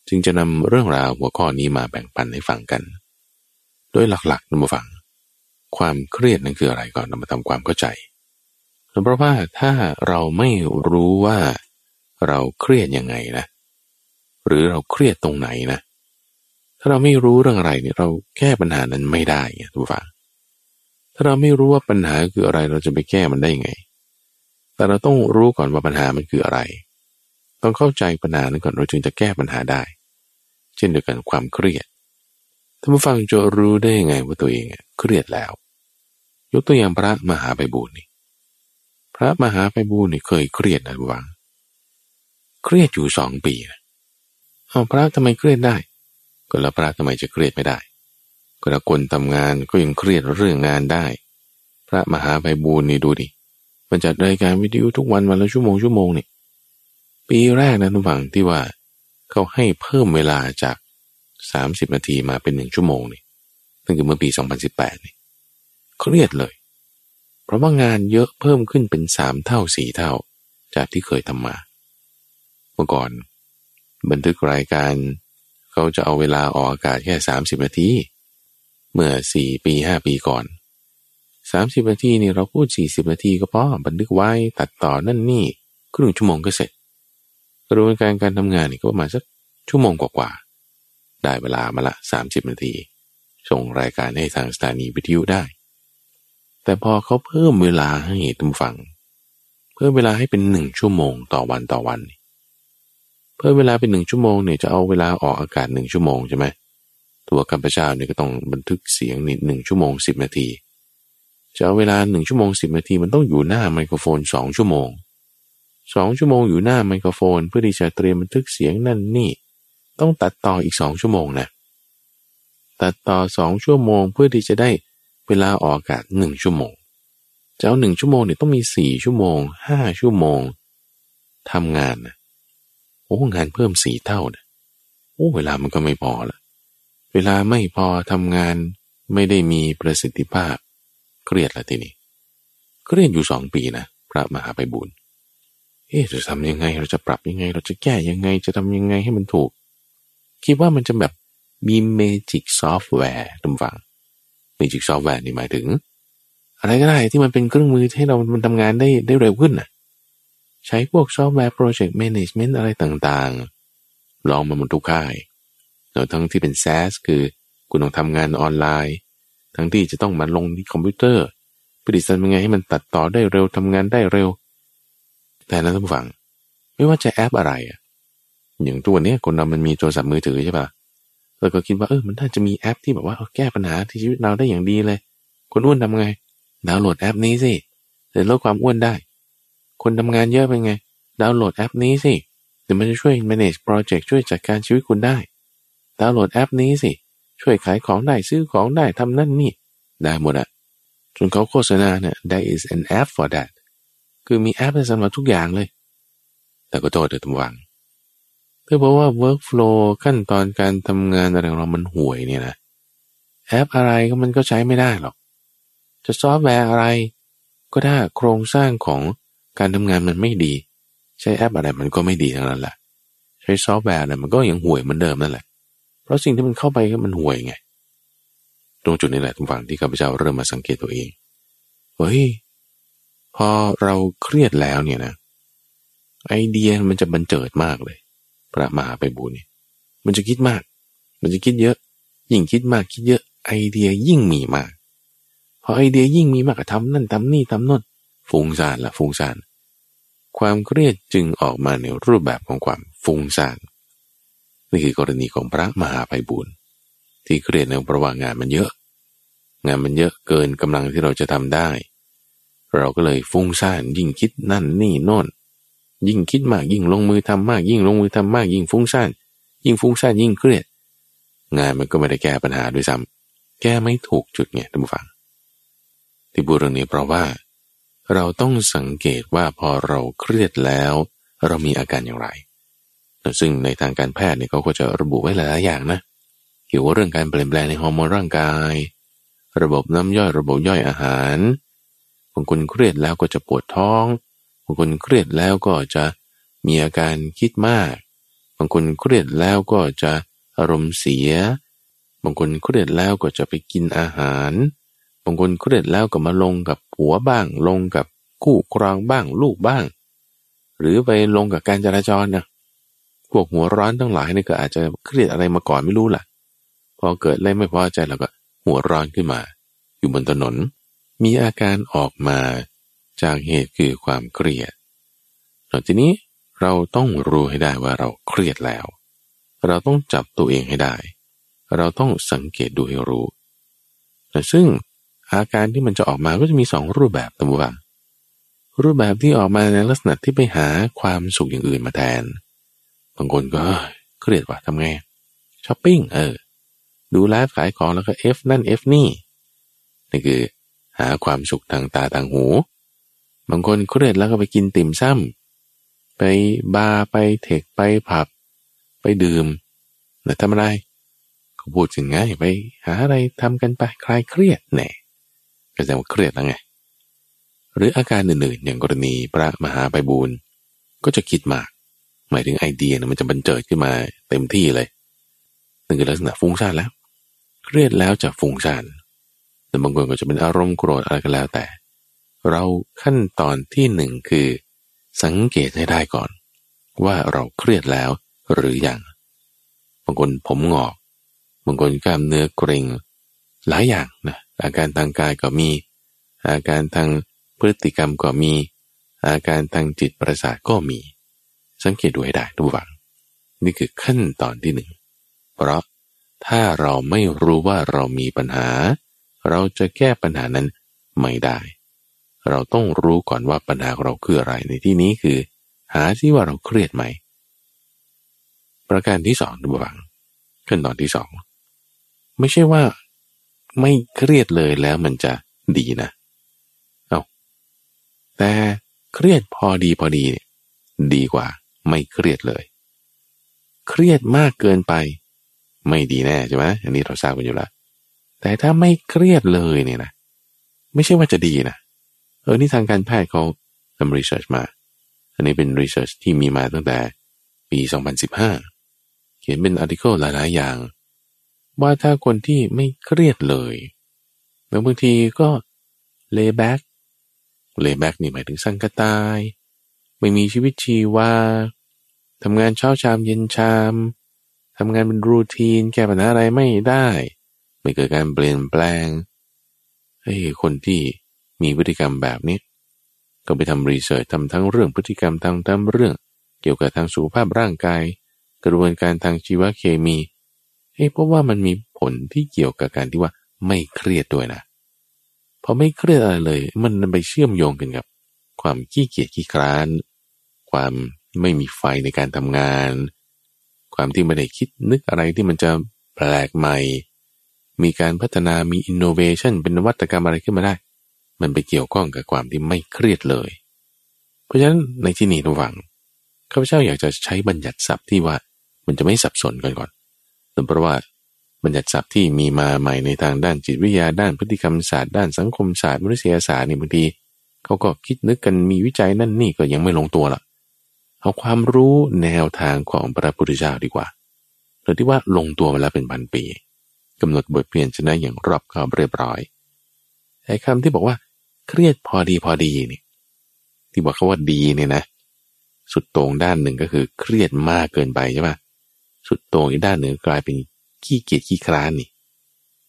จึงจะนำเรื่องราวหัวข้อนี้มาแบ่งปันให้ฟังกัน โดยหลักๆท่านผู้ฟัง ความเครียดนั้นคืออะไรก่อนนำมาทำความเข้าใจเพราะว่าถ้าเราไม่รู้ว่าเราเครียดยังไงนะ หรือเราเครียดตรงไหนนะ ถ้าเราไม่รู้เรื่องอะไรเนี่ยเราแก้ปัญหานั้นไม่ได้ไงทุกฝังถ้าเราไม่รู้ว่าปัญหาคืออะไรเราจะไปแก้มันได้ยังไง แต่เราต้องรู้ก่อนว่าปัญหามันคืออะไร ต้องเข้าใจปัญหานั้นก่อนเราจึงจะแก้ปัญหาได้ เช่นเดียวกันความเครียดท่านผู้ฟังจะรู้ได้ยังไงว่าตัวเองเครียดแล้ว ยกตัวอย่างพระมหาไปบูรนี่พระมหาไปบูรนี่เคยเครียดนะทุกฝังเครียดอยู่สองปีนะเอาพระทำไมเครียดได้ ก็แล้วพระทำไมจะเครียดไม่ได้ ก็ละคนทำงานก็ยังเครียดเรื่องงานได้ พระมหาไพบูลนี่ดูดิมันจัดรายการวิทยุทุกวันวันละชั่วโมงชั่วโมงนี่ ปีแรกนะทุกฝังที่ว่าเขาให้เพิ่มเวลาจากสามสิบนาทีมาเป็นหนึ่งชั่วโมงนี่ตั้งแต่เมื่อปีสองพันสิบแปดนี่เครียดเลย เพราะว่างานเยอะเพิ่มขึ้นเป็นสามเท่าสี่เท่า จากที่เคยทำมา เมื่อก่อน บันทึกรายการ เขาจะเอาเวลาออกอากาศแค่สามสิบนาที เมื่อสี่ปีห้าปีก่อนสามสิบนาทีนี่เราพูดสี่สิบนาทีก็พอบันทึกไว้ตัดต่อนั่นนี่ครึ่งชั่วโมงก็เสร็จ กระบวนการการทำงานนี่ก็ประมาณสักชั่วโมงกว่าๆได้เวลามาละสามสิบนาที ส่งรายการให้ทางสถานีวิทยุได้ แต่พอเขาเพิ่มเวลาให้ทุกฟังเพิ่มเวลาให้เป็นหนึ่งชั่วโมงต่อวันต่อวัน เพิ่มเวลาเป็นหนึ่งชั่วโมงเนี่ยจะเอาเวลาออกอากาศหนึ่งชั่วโมงใช่ไหมตัวกัมพูชาเนี่ยก็ต้องบันทึกเสียงนิดหนึ่งชั่วโมงสิบนาทีจะเอาเวลาหนึ่งชั่วโมงสิบนาทีมันต้องอยู่หน้าไมโครโฟนสองชั่วโมง สองชั่วโมงอยู่หน้าไมโครโฟน เพื่อที่จะเตรียมบันทึกเสียงนั่นนี่ ต้องตัดต่ออีกสองชั่วโมงนะตัดต่อสองชั่วโมงเพื่อที่จะได้เวลาออกอากาศหนึ่งชั่วโมงจะเอาหนึ่งชั่วโมงเนี่ยต้องมีสี่ชั่วโมงห้าชั่วโมงทำงานนะโอ้งานเพิ่มสี่เท่านะโอ้เวลามันก็ไม่พอละเวลาไม่พอทำงานไม่ได้มีประสิทธิภาพ เครียดละทีนี้เครียดอยู่สองปีนะพระมหาไพบูลย์ เอ๊ะจะทำยังไง เราจะปรับยังไง เราจะแก้ยังไง จะทำยังไงให้มันถูก คิดว่ามันจะแบบมี magic software ท่านผู้ฟัง magic software นี่หมายถึง อะไรก็ได้ที่มันเป็นเครื่องมือให้เรามันทำงานได้ได้เร็วขึ้นน่ะ ใช้พวก software project management อะไรต่างๆ ลองมาหมดทุกค่ายแล้วทั้งที่เป็น SaaS คือคุณต้องทำงานออนไลน์ ทั้งที่จะต้องมาลงที่คอมพิวเตอร์ผลิตยังไงให้มันตัดต่อได้เร็วทำงานได้เร็ว แต่นั้นท่านผู้ฟัง ไม่ว่าจะแอปอะไรอะอย่างตัวนี้คนเรามันมีโทรศัพท์มือถือใช่ปะเราก็คิดว่าเออมันน่าจะมีแอปที่แบบว่าแก้ปัญหาที่ชีวิตเราได้อย่างดีเลย คนอ้วนทำไงดาวน์โหลดแอปนี้สิจะลดความอ้วนได้ คนทำงานเยอะเป็นไง ดาวน์โหลดแอปนี้สิเดี๋ยวมันจะช่วย manage project ช่วยจัดการชีวิตคุณได้ ดาวน์โหลดแอปนี้สิ ช่วยขายของได้ซื้อของได้ทำนั่นนี่ ได้หมดอะจนเขาโฆษณาเนี่ย there is an app for that คือมีแอปสำหรับทุกอย่างเลย แต่ก็โทษเดือทุกวังเธอบอกว่า workflow ขั้นตอนการทำงานอะไรของเรา มันห่วยเนี่ยนะ แอปอะไรก็มันก็ใช้ไม่ได้หรอก จะซอฟต์แวร์อะไร ก็ถ้าโครงสร้างของการทำงานมันไม่ดี ใช้แอปอะไรมันก็ไม่ดีทั้งนั้นแหละ ใช้ซอฟต์แวร์เนี่ยมันก็ยังห่วยเหมือนเดิมนั่นแหละ เพราะสิ่งที่มันเข้าไปก็มันห่วยไง ตรงจุดนี้แหละทุกฝั่งที่ข้าพเจ้าเริ่มมาสังเกตตัวเอง เฮ้ย พอเราเครียดแล้วเนี่ยนะ ไอเดียมันจะบันเจิดมากเลย พระมหาไปบูนี่มันจะคิดมาก มันจะคิดเยอะ ยิ่งคิดมากคิดเยอะ ไอเดียยิ่งมีมากพอไอเดียยิ่งมีมากก็ทำนั่นทำนี่ทำนั่นฟุ้งซ่านละฟุ้งซ่านความเครียดจึงออกมาในรูปแบบของความฟุ้งซ่านนี่คือกรณีของพระมหาไปบุญที่เครียดในประวัติงานมันเยอะ งานมันเยอะเกินกำลังที่เราจะทำได้ เราก็เลยฟุ้งซ่านยิ่งคิดนั่นนี่โน่น ยิ่งคิดมากยิ่งลงมือทำมาก ยิ่งลงมือทำมาก ยิ่งฟุ้งซ่านยิ่งฟุ้งซ่านยิ่งเครียด งานมันก็ไม่ได้แก้ปัญหาด้วยซ้ำแก้ไม่ถูกจุดไงท่านผู้ฟัง ที่บูรณนี้เพราะว่า เราต้องสังเกตว่าพอเราเครียดแล้ว เรามีอาการอย่างไร ซึ่งในทางการแพทย์เนี่ยเขาก็จะระบุไว้หลายอย่างนะเกี่ยวกับเรื่องการเปลี่ยนแปลงในฮอร์โมนร่างกาย ระบบน้ำย่อยระบบย่อยอาหารางคนเครียดแล้วก็จะปวดท้องบางคนเครียดแล้วก็จะมีอาการคิดมาก บางคนเครียดแล้วก็จะอารมณ์เสีย บางคนเครียดแล้วก็จะไปกินอาหาร บางคนเครียดแล้วก็มาลงกับผัวบ้าง ลงกับคู่ครองบ้างลูกบ้าง หรือไปลงกับการจราจรนะพวกหัวร้อนทั้งหลายนี่ก็อาจจะเครียดอะไรมาก่อนไม่รู้ล่ะ พอเกิดอะไรไม่พอใจแล้วก็หัวร้อนขึ้นมา อยู่บนถนน มีอาการออกมาจากเหตุคือความเครียดหลังทีนี้เราต้องรู้ให้ได้ว่าเราเครียดแล้ว เราต้องจับตัวเองให้ได้ เราต้องสังเกตดูให้รู้แต่ซึ่งอาการที่มันจะออกมาก็จะมีสองรูปแบบตัวรูปแบบที่ออกมาในลักษณะที่ไปหาความสุขอย่างอื่นมาแทน บางคนก็เครียดว่าทำไงช้อปปิ้งเออ ดูไลฟ์ขายของแล้วก็เอฟนั่นเอฟนี่นี่คือ หาความสุขทางตาทางหู บางคนเครียดแล้วก็ไปกินติ่มซ้ำไปบาร์ไปเทคไปผับ ไปดื่มแต่ทำอะไรเขาพูดถึงไงไปหาอะไรทำกันไปคลายเครียดแน่ก็แสดงว่าเครียดแล้วไงหรืออาการอื่นๆ อย่างกรณีพระมหาไปบูรณ์ก็จะคิดมาก หมายถึงไอเดียนะมันจะบันเจิดขึ้นมาเต็มที่เลยนั่นคือลักษณะฟุ้งซ่านแล้ว เครียดแล้วจะฟุ้งซ่าน แต่บางคนก็จะเป็นอารมณ์โกรธอะไรก็แล้วแต่ เราขั้นตอนที่หนึ่งคือ สังเกตให้ได้ก่อน ว่าเราเครียดแล้วหรืออยังบางคนผมงอกบางคนกล้ามเนื้อเกร็งหลายอย่างนะอาการทางกายก็มี อาการทางพฤติกรรมก็มี อาการทางจิตประสาทก็มี สังเกตดูให้ได้ทุกฝัง นี่คือขั้นตอนที่หนึ่งเพราะถ้าเราไม่รู้ว่าเรามีปัญหา เราจะแก้ปัญหานั้นไม่ได้ เราต้องรู้ก่อนว่าปัญหาของเราคืออะไรในที่นี้คือ หาที่ว่าเราเครียดไหม ประการที่สองดูบังขั้นตอนที่สองไม่ใช่ว่า ไม่เครียดเลยแล้วมันจะดีนะเอาแต่เครียดพอดีพอดี ดีกว่า ไม่เครียดเลย เครียดมากเกินไป ไม่ดีแน่ใช่ไหมอันนี้เราทราบกันอยู่แล้ว แต่ถ้าไม่เครียดเลยเนี่ยนะไม่ใช่ว่าจะดีนะเออนี่ทางการแพทย์เขาทำ research มา อันนี้เป็น research ที่มีมาตั้งแต่ปี 2015 เขียนเป็น article หลายๆอย่าง ว่าถ้าคนที่ไม่เครียดเลยบางทีก็ laid-back laid-back นี่หมายถึงซังกะตาย ไม่มีชีวิตชีวาทำงานเช้าชามเย็นชามทำงานเป็นรูทีน แก้ปัญหาอะไรไม่ได้ ไม่เกิดการเปลี่ยนแปลงไอ้คนที่มีพฤติกรรมแบบนี้ ก็ไปทำรีเสิร์ชทำทั้งเรื่องพฤติกรรมทางทั้งเรื่อง เกี่ยวกับทางสุขภาพร่างกาย กระบวนการทางชีวเคมีเอ้เพราะว่ามันมีผลที่เกี่ยวกับการที่ว่าไม่เครียดด้วยนะพอไม่เครียดอะไรเลย มันไปเชื่อมโยงกันกับ ความขี้เกียจขี้คร้าน ความไม่มีไฟในการทำงาน ความที่ไม่ได้คิดนึกอะไรที่มันจะแปลกใหม่ มีการพัฒนามีอินโนเวชันเป็นนวัตกรรมอะไรขึ้นมาได้ มันไปเกี่ยวข้องกับความที่ไม่เครียดเลย เพราะฉะนั้นในที่นี้ระวังข้าพเจ้าอยากจะใช้บัญญัติศัพท์ที่ว่ามันจะไม่สับสนกันก่อนเพราะว่าบัญญัติศัพท์ที่มีมาใหม่ในทางด้านจิตวิทยาด้านพฤติกรรมศาสตร์ด้านสังคมศาสตร์มนุษยศาสตร์นี่บางทีเขาก็คิดนึกกันมีวิจัยนั่นนี่ก็ยังไม่ลงตัวละเอาความรู้แนวทางของพระพุทธเจ้าดีกว่าโดยที่ว่าลงตัวมาแล้วเป็นพันปี กำหนดบทเปลี่ยนชนะอย่างรอบคอบเรียบร้อยไอ้คำที่บอกว่า เครียดพอดีพอดีนี่ที่บอกเขาว่าดีเนี่ยนะ สุดตรงด้านหนึ่งก็คือเครียดมากเกินไปใช่ไหมสุดโต่งอีกด้านหนึ่งกลายเป็นขี้เกียจขี้คร้านนี่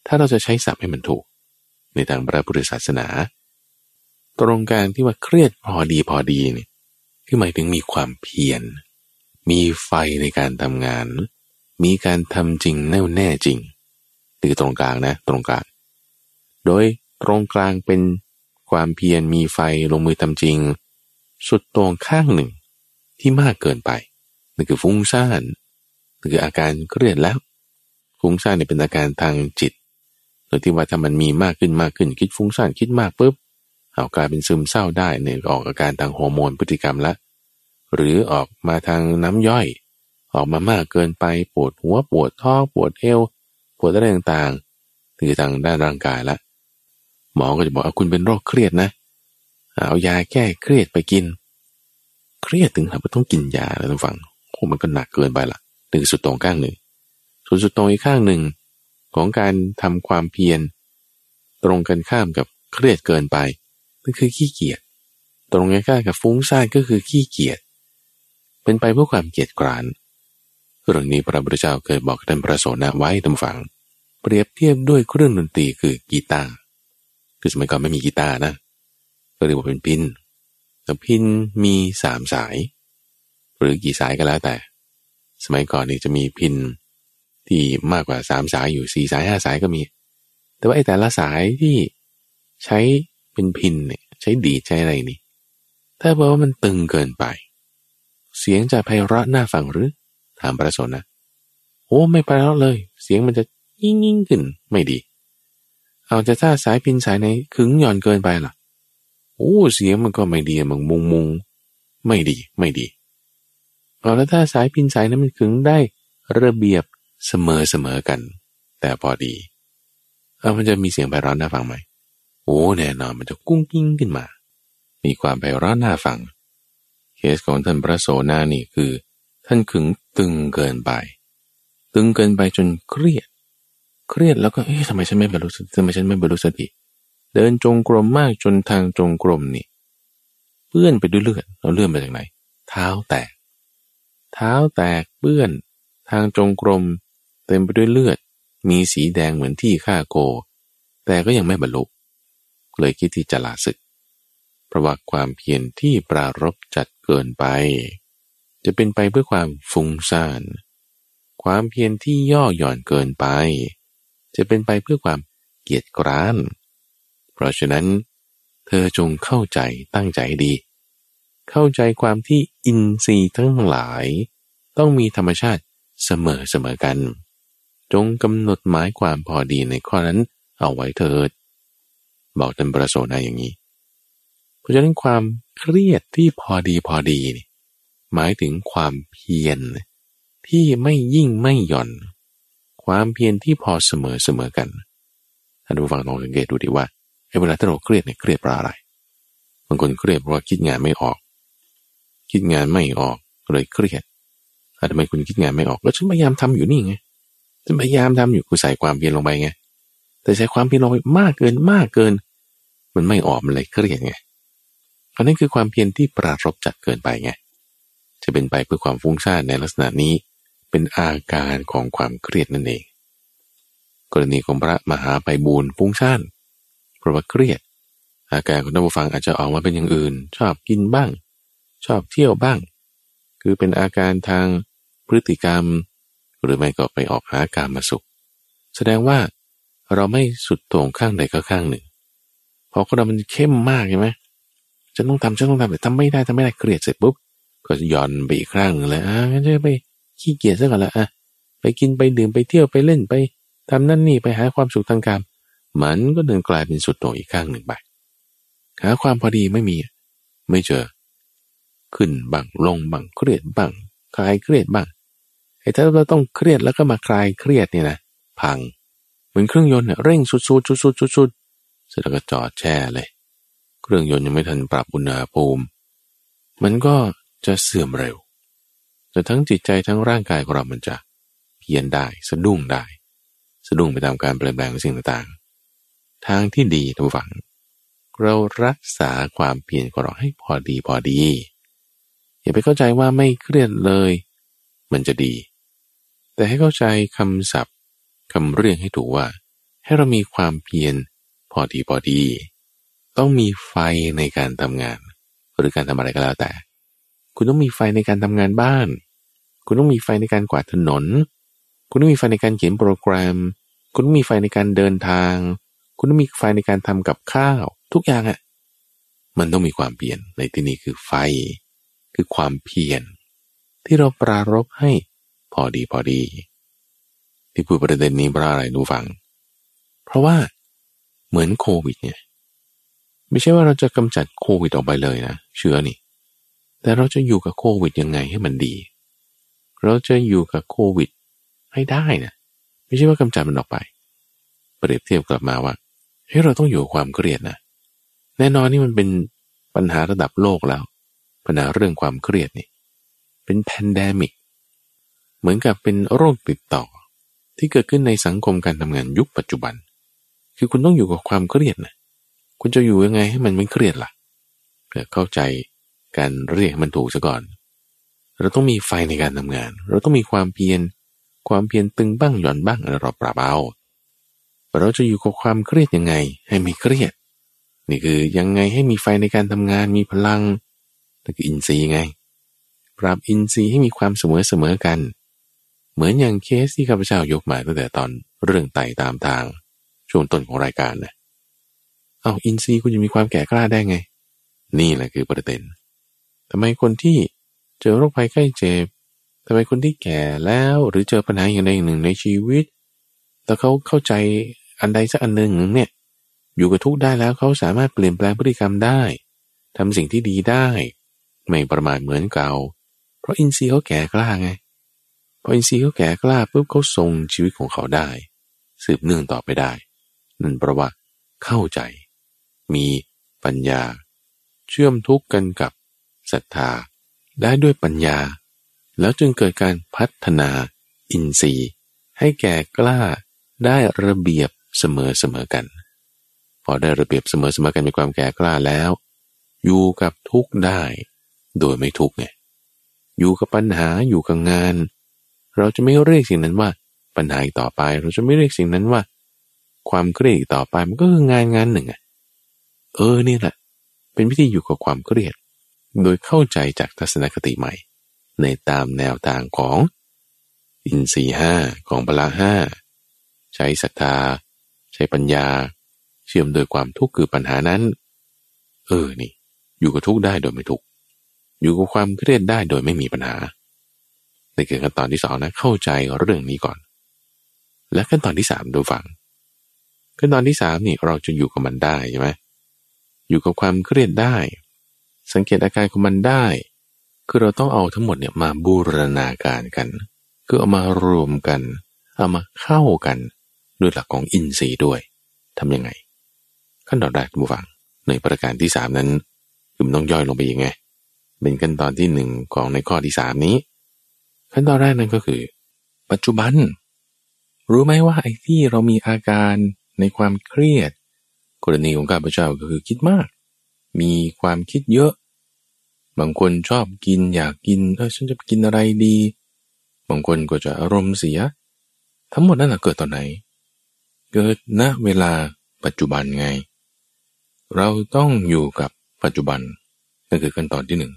ถ้าเราจะใช้ศัพท์ให้มันถูก ในทางพระพุทธศาสนา ตรงการที่ว่าเครียดพอดีพอดีนี่คือหมายถึงมีความเพียร มีไฟในการทำงาน มีการทำจริงแน่วแน่จริง คือตรงกลางนะ ตรงกลาง โดยตรงกลางเป็นความเพียรมีไฟลงมือทำจริง สุดตรงข้างหนึ่งที่มากเกินไปนั่นคือฟุ้งซ่านนั่นคืออาการเครียดแล้ว ฟุ้งซ่านเนี่ยเป็นอาการทางจิตโดยที่ว่าถ้ามันมีมากขึ้นมากขึ้นคิดฟุ้งซ่านคิดมากปุ๊บเอากลายเป็นซึมเศร้าได้เนี่ยออกอาการทางฮอร์โมนพฤติกรรมละ หรือออกมาทางน้ำย่อย ออกมามากเกินไปปวดหัวปวดท้องปวดเอว ปวดอะไรต่างๆคือทางด้านร่างกายละ หมอก็จะบอกว่าคุณเป็นโรคเครียดนะ เอายาแก้เครียดไปกิน เครียดถึงกับต้องกินยาแล้วทุกฝังโอ้มันก็หนักเกินไปละหนึ่งสุดตรงข้างหนึ่งส่วนสุดตรงอีกข้างหนึ่งของการทำความเพียรตรงกันข้ามกับเครียดเกินไปนั่นคือขี้เกียจตรงกันข้ามกับฟุ้งซ่านก็คือขี้เกียจเป็นไปเพื่อความเกียจกราน เรื่องนี้พระพุทธเจ้าเคยบอกท่านพระโสนะไว้ตำฝัง เปรียบเทียบด้วยเครื่องดนตรีคือกีตาร์คือสมัยก่อนไม่มีกีตาร์นะ ก็เรียกว่าเป็นพินแต่พินมีสามสาย หรือกี่สายก็แล้วแต่ สมัยก่อนนี่จะมีพินที่มากกว่าสามสายอยู่สี่สายห้าสายก็มี แต่ว่าไอ้แต่ละสายที่ใช้เป็นพินเนี่ยใช้ดีใช้อะไรนี่ ถ้าบอกว่ามันตึงเกินไป เสียงจะไพเราะน่าฟังหรือ ถามพระสนนะ โอ้ไม่ไพเราะเลย เสียงมันจะยิ่งยิ่งขึ้นไม่ดี เอาจะถ้าสายพินสายไหนขึงหย่อนเกินไปล่ะ โอ้เสียงมันก็ไม่ดีมึงมุงมุงไม่ดีไม่ดีเอาแล้วถ้าสายพินสายนั้นมันขึงได้ระเบียบเสมอเสมอกัน แต่พอดีเอามันจะมีเสียงไพเราะน่าฟังไหมโอ้แน่นอนมันจะกุ้งกิ้งขึ้นมา มีความไพเราะน่าฟัง เคสของท่านพระโสนานี่คือ ท่านขึงตึงเกินไป ตึงเกินไปจนเครียด เครียดแล้วก็เอ๊ะทำไมฉันไม่บรรลุสติทำไมฉันไม่บรรลุสติ เดินจงกรมมากจนทางจงกรมนี่เปื้อนไปด้วยเลือดเราเลื่อนมาจากไหน เท้าแตก เท้าแตกเปื้อน ทางจงกรม เต็มไปด้วยเลือด มีสีแดงเหมือนที่ฆ่าโก แต่ก็ยังไม่บรรลุเลยคิดที่จะลาศึก เพราะว่าความเพียรที่ปรารบจัดเกินไป จะเป็นไปเพื่อความฟุ้งซ่าน ความเพียรที่ย่อหย่อนเกินไป จะเป็นไปเพื่อความเกียจกร้าน เพราะฉะนั้น เธอจงเข้าใจตั้งใจดี เข้าใจความที่อินทรีย์ทั้งหลาย ต้องมีธรรมชาติเสมอเสมอกัน จงกำหนดหมายความพอดีในข้อนั้นเอาไว้เถิด บอกท่านประโสนาอย่างนี้ เพราะฉะนั้นความเครียดที่พอดีพอดีนี่ หมายถึงความเพียรที่ไม่ยิ่งไม่หย่อน ความเพียรที่พอเสมอเสมอกันท่านผู้ฟังลองสังเกตดูดีว่าเวลาที่เราเครียดเนี่ยเครียดเพราะอะไรบางคนเครียดเพราะว่าคิดงานไม่ออก คิดงานไม่ออกเลยเครียดทำไมคุณคิดงานไม่ออกก็ฉันพยายามทำอยู่นี่ไงฉันพยายามทำอยู่กูใส่ความเพียรลงไปไงแต่ใส่ความเพียรลงไปมากเกินมากเกิน มันไม่ออกมันเลยเครียดไงอันนั้นคือความเพียรที่ปรารบจัดเกินไปไง จะเป็นไปเพื่อความฟุ้งซ่านในลักษณะนี้ เป็นอาการของความเครียดนั่นเอง กรณีของพระมหาไปบูรฟุ้งซ่านเพราะว่าเครียด อาการของท่านผู้ฟังอาจจะออกมาเป็นอย่างอื่น ชอบกินบ้าง ชอบเที่ยวบ้าง คือเป็นอาการทางพฤติกรรม หรือไม่ก็ไปออกหาการมาสุข แสดงว่าเราไม่สุดโต่งข้างใดก็ข้างหนึ่งพอคนเรามันเข้มมากใช่ไหมจะต้องทำจะต้องทำแต่ทำไม่ได้ทำไม่ได้เครียดเสร็จปุ๊บ ก็ย่อนไปอีกครั้งเลยอะงั้นจะไปขี้เกียจซะก่อนละอะไปกินไปดื่มไปเที่ยวไปเล่นไปทำนั่นนี่ไปหาความสุขทางการมันก็เดินกลายเป็นสุดโต่งอีกข้างหนึ่งไปหาความพอดีไม่มี ไม่เจอ ขึ้นบังลงบังเครียดบังคลายเครียดบ้างไอ้ถ้าเราต้องเครียดแล้วก็มาคลายเครียดเนี่ยนะพัง เหมือนเครื่องยนต์เนี่ยเร่งสุดๆสุดๆสุดๆเสร็จแล้วก็จอดแช่เลย เครื่องยนต์ยังไม่ทันปรับอุณหภูมิ มันก็ จะเสื่อมเร็ว แต่ทั้งจิตใจทั้งร่างกายของเรามันจะเพียนได้สะดุ้งได้ สะดุ้งไปตามการเปลี่ยนแปลงของสิ่งต่างๆ ทางที่ดีทุกฝัง เรารักษาความเพียรของเราให้พอดีพอดี อย่าไปเข้าใจว่าไม่เครียดเลย มันจะดี แต่ให้เข้าใจคำศัพท์คำเรียกให้ถูกว่า ให้เรามีความเพียรพอดีพอดี ต้องมีไฟในการทำงาน หรือการทำอะไรก็แล้วแต่ คุณต้องมีไฟในการทำงานบ้าน คุณต้องมีไฟในการกวาดถนน คุณต้องมีไฟในการเขียนโปรแกรม คุณต้องมีไฟในการเดินทาง คุณต้องมีไฟในการทำกับข้าว ทุกอย่างอะ่ะ มันต้องมีความเพียร ในที่นี้คือไฟ คือความเพียรที่เราปรารบให้พอดีพอดี ที่พูดประเด็นนี้เพราะอะไรดูฟัง เพราะว่าเหมือนโควิดเนี่ยไม่ใช่ว่าเราจะกำจัดโควิดออกไปเลยนะ เชื้อนี่ แต่เราจะอยู่กับโควิดยังไงให้มันดี เราจะอยู่กับโควิดให้ได้นะไม่ใช่ว่ากำจัดมันออกไป เปรียบเทียบกลับมาว่าเฮ้ยเราต้องอยู่กับความเครียดนะแน่นอนนี่มันเป็นปัญหาระดับโลกแล้ว ปัญหาเรื่องความเครียดนี่ เป็น pandemic เหมือนกับเป็นโรคติดต่อ ที่เกิดขึ้นในสังคมการทำงานยุคปัจจุบัน คือคุณต้องอยู่กับความเครียดนะคุณจะอยู่ยังไงให้มันไม่เครียดละ่ะเพื่อเข้าใจ การเรียกมันถูกซะก่อน เราต้องมีไฟในการทำงาน เราต้องมีความเพียร ความเพียรตึงบ้างหย่อนบ้างเราปรับเอาเราจะอยู่กับความเครียดยังไง ให้ไม่เครียด นี่คือยังไงให้มีไฟในการทำงานมีพลังนั่นคืออินทรีย์ไง ปรับอินทรีย์ให้มีความเสมอเสมอกัน เหมือนอย่างเคสที่ข้าพเจ้ายกมาตั้งแต่ตอนเรื่องไต่ตามทางช่วงต้นของรายการนะเอาอินทรีย์คุณจะมีความแก่กล้าได้ไง นี่แหละคือประเด็น ทำไมคนที่เจอโรคภัยไข้เจ็บทำไมคนที่แก่แล้วหรือเจอปัญหาอย่างใดอย่างหนึ่งในชีวิต แต่เขาเข้าใจอันใดสักอันหนึ่งเนี่ย อยู่กับทุกได้แล้วเขาสามารถเปลี่ยนแปลงพฤติกรรมได้ทำสิ่งที่ดีได้ ไม่ประมาทเหมือนเก่า เพราะอินทรีย์เขาแก่กล้าไงพออินทรีย์เขาแก่กล้าปุ๊บเขาทรงชีวิตของเขาได้ สืบเนื่องต่อไปได้ นั่นเพราะว่าเข้าใจ มีปัญญา เชื่อมทุกข์กันกับ ศรัทธา ได้ด้วยปัญญา แล้วจึงเกิดการพัฒนาอินทรีย์ ให้แก่กล้าได้ระเบียบเสมอเสมอกัน พอได้ระเบียบเสมอเสมอกันมีความแก่กล้าแล้ว อยู่กับทุกได้ โดยไม่ทุกไงอยู่กับปัญหาอยู่กับงาน เราจะไม่เรียกสิ่งนั้นว่าปัญหาอีกต่อไป เราจะไม่เรียกสิ่งนั้นว่า ความเครียดอีกต่อไปมันก็คืองานงานหนึ่งอะเออนี่แหละเป็นวิธีอยู่กับความเครียด โดยเข้าใจจากทัศนคติใหม่ ในตามแนวทางของ อินทรีห้าของพละห้าใช้ศรัทธา ใช้ปัญญา เชื่อมโดยความทุกข์คือปัญหานั้น เออนี่ อยู่กับทุกข์ได้โดยไม่ทุกข์อยู่กับความเครียดได้โดยไม่มีปัญหาในขั้นตอนที่สองนะเข้าใจเรื่องนี้ก่อน และขั้นตอนที่สามดูฟังขั้นตอนที่สามนี่เราจะอยู่กับมันได้ใช่ไหมอยู่กับความเครียดได้ สังเกตอาการของมันได้ คือเราต้องเอาทั้งหมดเนี่ยมาบูรณาการกัน คือเอามารวมกัน เอามาเข้ากันด้วยหลักของอินทรีย์ด้วยทำยังไง ขั้นตอนแรกบูฟังในประการที่สามนั้นคือมันต้องย่อยลงไปยังไง เป็นขั้นตอนที่หนึ่งของในข้อที่สามนี้ ขั้นตอนแรกนั้นก็คือ ปัจจุบัน รู้ไหมว่าไอ้ที่เรามีอาการในความเครียด กรณีของข้าพเจ้าก็คือคิดมาก มีความคิดเยอะ บางคนชอบกินอยากกินเออฉันจะกินอะไรดี บางคนก็จะอารมณ์เสีย ทั้งหมดนั่นเกิดตอนไหน เกิดณเวลาปัจจุบันไง เราต้องอยู่กับปัจจุบันนั่นคือขั้นตอนที่หนึ่ง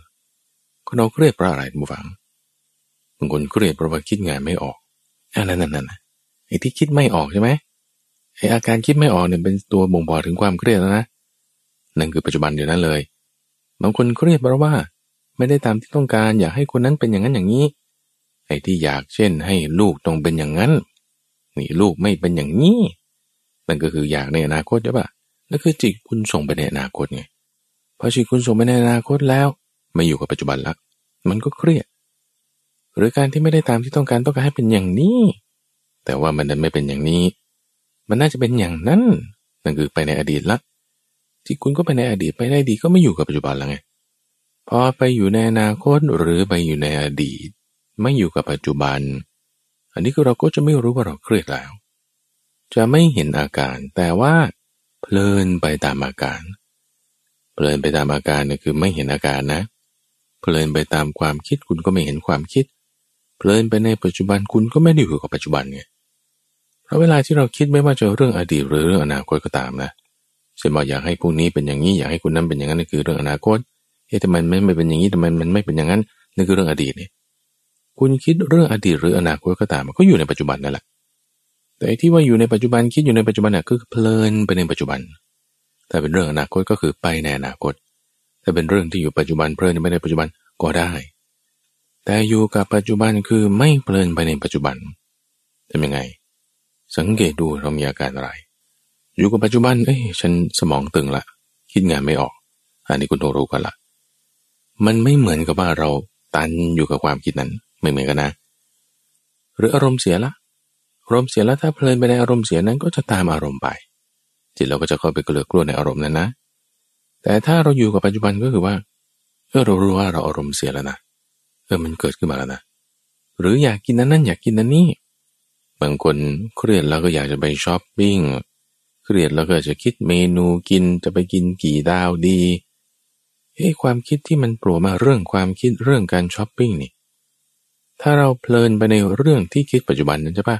เราเครียดเพราะอะไรบุฟังบางคนเครียดเพราะว่าคิดงานไม่ออกอันนั้นนั่นไอ้ที่คิดไม่ออกใช่ไหมไอ้อาการคิดไม่ออกเนี่ยเป็นตัวบ่งบอกถึงความเครียดแล้วนะนั่นคือปัจจุบันเดียวนั้นเลย บางคนเครียดเพราะว่า ไม่ได้ตามที่ต้องการอยากให้คนนั้นเป็นอย่างนั้นอย่างนี้ ไอ้ที่อยากเช่น ให้ลูกต้องเป็นอย่างนั้น นี่ลูกไม่เป็นอย่างนี้นั่นก็คืออยากในอนาคตใช่ปะนั่นคือจิตคุณส่งไปในอนาคตไงพอจิตคุณส่งไปในอนาคตแล้ว ไม่อยู่กับปัจจุบันละมันก็เครียด หรือการที่ไม่ได้ตามที่ต้องการต้องการให้เป็นอย่างนี้ แต่ว่ามันดันไม่เป็นอย่างนี้ มันน่าจะเป็นอย่างนั้นนั่นคือไปในอดีตละ ที่คุณก็ไปในอดีตไปได้ดีตก็ไม่อยู่กับปัจจุบันแล้วไงพอไปอยู่ในอนาคตหรือไปอยู่ในอดีต ไม่อยู่กับปัจจุบัน อันนี้คือเราก็จะไม่รู้ว่าเราเครียดแล้ว จะไม่เห็นอาการ แต่ว่าเพลินไปตามอาการ เพลินไปตามอาการนี่คือไม่เห็นอาการนะ เพลินไปตามความคิดคุณก็ไม่เห็นความคิด เพลินไปในปัจจุบันคุณก็ไม่ได้อยู่กับปัจจุบันไงเพราะเวลาที่เราคิดไม่ว่าจะเรื่องอดีตหรือเรื่องอนาคตก็ตามนะเช่นบอกอยากให้พวกนี้เป็นอย่างนี้อยากให้คุณนั้นเป็นอย่างนั้นนั่นคือเรื่องอนาคตเฮ้ยทำไมไม่ไม่เป็นอย่างนี้ทำไมมันไม่เป็นอย่างนั้นนั่นคือเรื่องอดีตเนี่ยคุณคิดเรื่องอดีตหรืออนาคตก็ตามมันก็อยู่ในปัจจุบันนั่นแหละแต่ที่ว่าอยู่ในปัจจุบันคิดอยู่ในปัจจุบันน่ะคือเพลินไปในปัจจุบัน แต่เป็นเรื่องอนาคตก็คือไปในอนาคต ถ้าเป็นเรื่องที่อยู่ปัจจุบันเพลินไม่ในปัจจุบันก็ได้ แต่อยู่กับปัจจุบันคือไม่เพลินไปในปัจจุบันทำยังไง สังเกตดูเรามีอาการอะไร อยู่กับปัจจุบัน เอ้ยฉันสมองตึงละ คิดงานไม่ออก อันนี้คุณต้องรู้กันละ มันไม่เหมือนกับว่าเราตันอยู่กับความคิดนั้น ไม่เหมือนกันนะ หรืออารมณ์เสียละ อารมณ์เสียแล้วถ้าเพลินไปในอารมณ์เสียนั้นก็จะตามอารมณ์ไป จิตเราก็จะเข้าไปเกลือกลัวในอารมณ์นั้นนะ แต่ถ้าเราอยู่กับปัจจุบันก็คือว่าเออเรารู้ว่าเราอารมณ์เสียแล้วนะ เออมันเกิดขึ้นมาแล้วนะ หรืออยากกินนั้นนั่นอยากกินนั้นนี่ บางคนเครียดแล้วก็อยากจะไปช้อปปิ้ง เครียดแล้วก็จะคิดเมนูกินจะไปกินกี่ดาวดีเฮ้ความคิดที่มันโผล่มาเรื่องความคิดเรื่องการช้อปปิ้งนี่ ถ้าเราเพลินไปในเรื่องที่คิดปัจจุบันนั้นใช่ปะ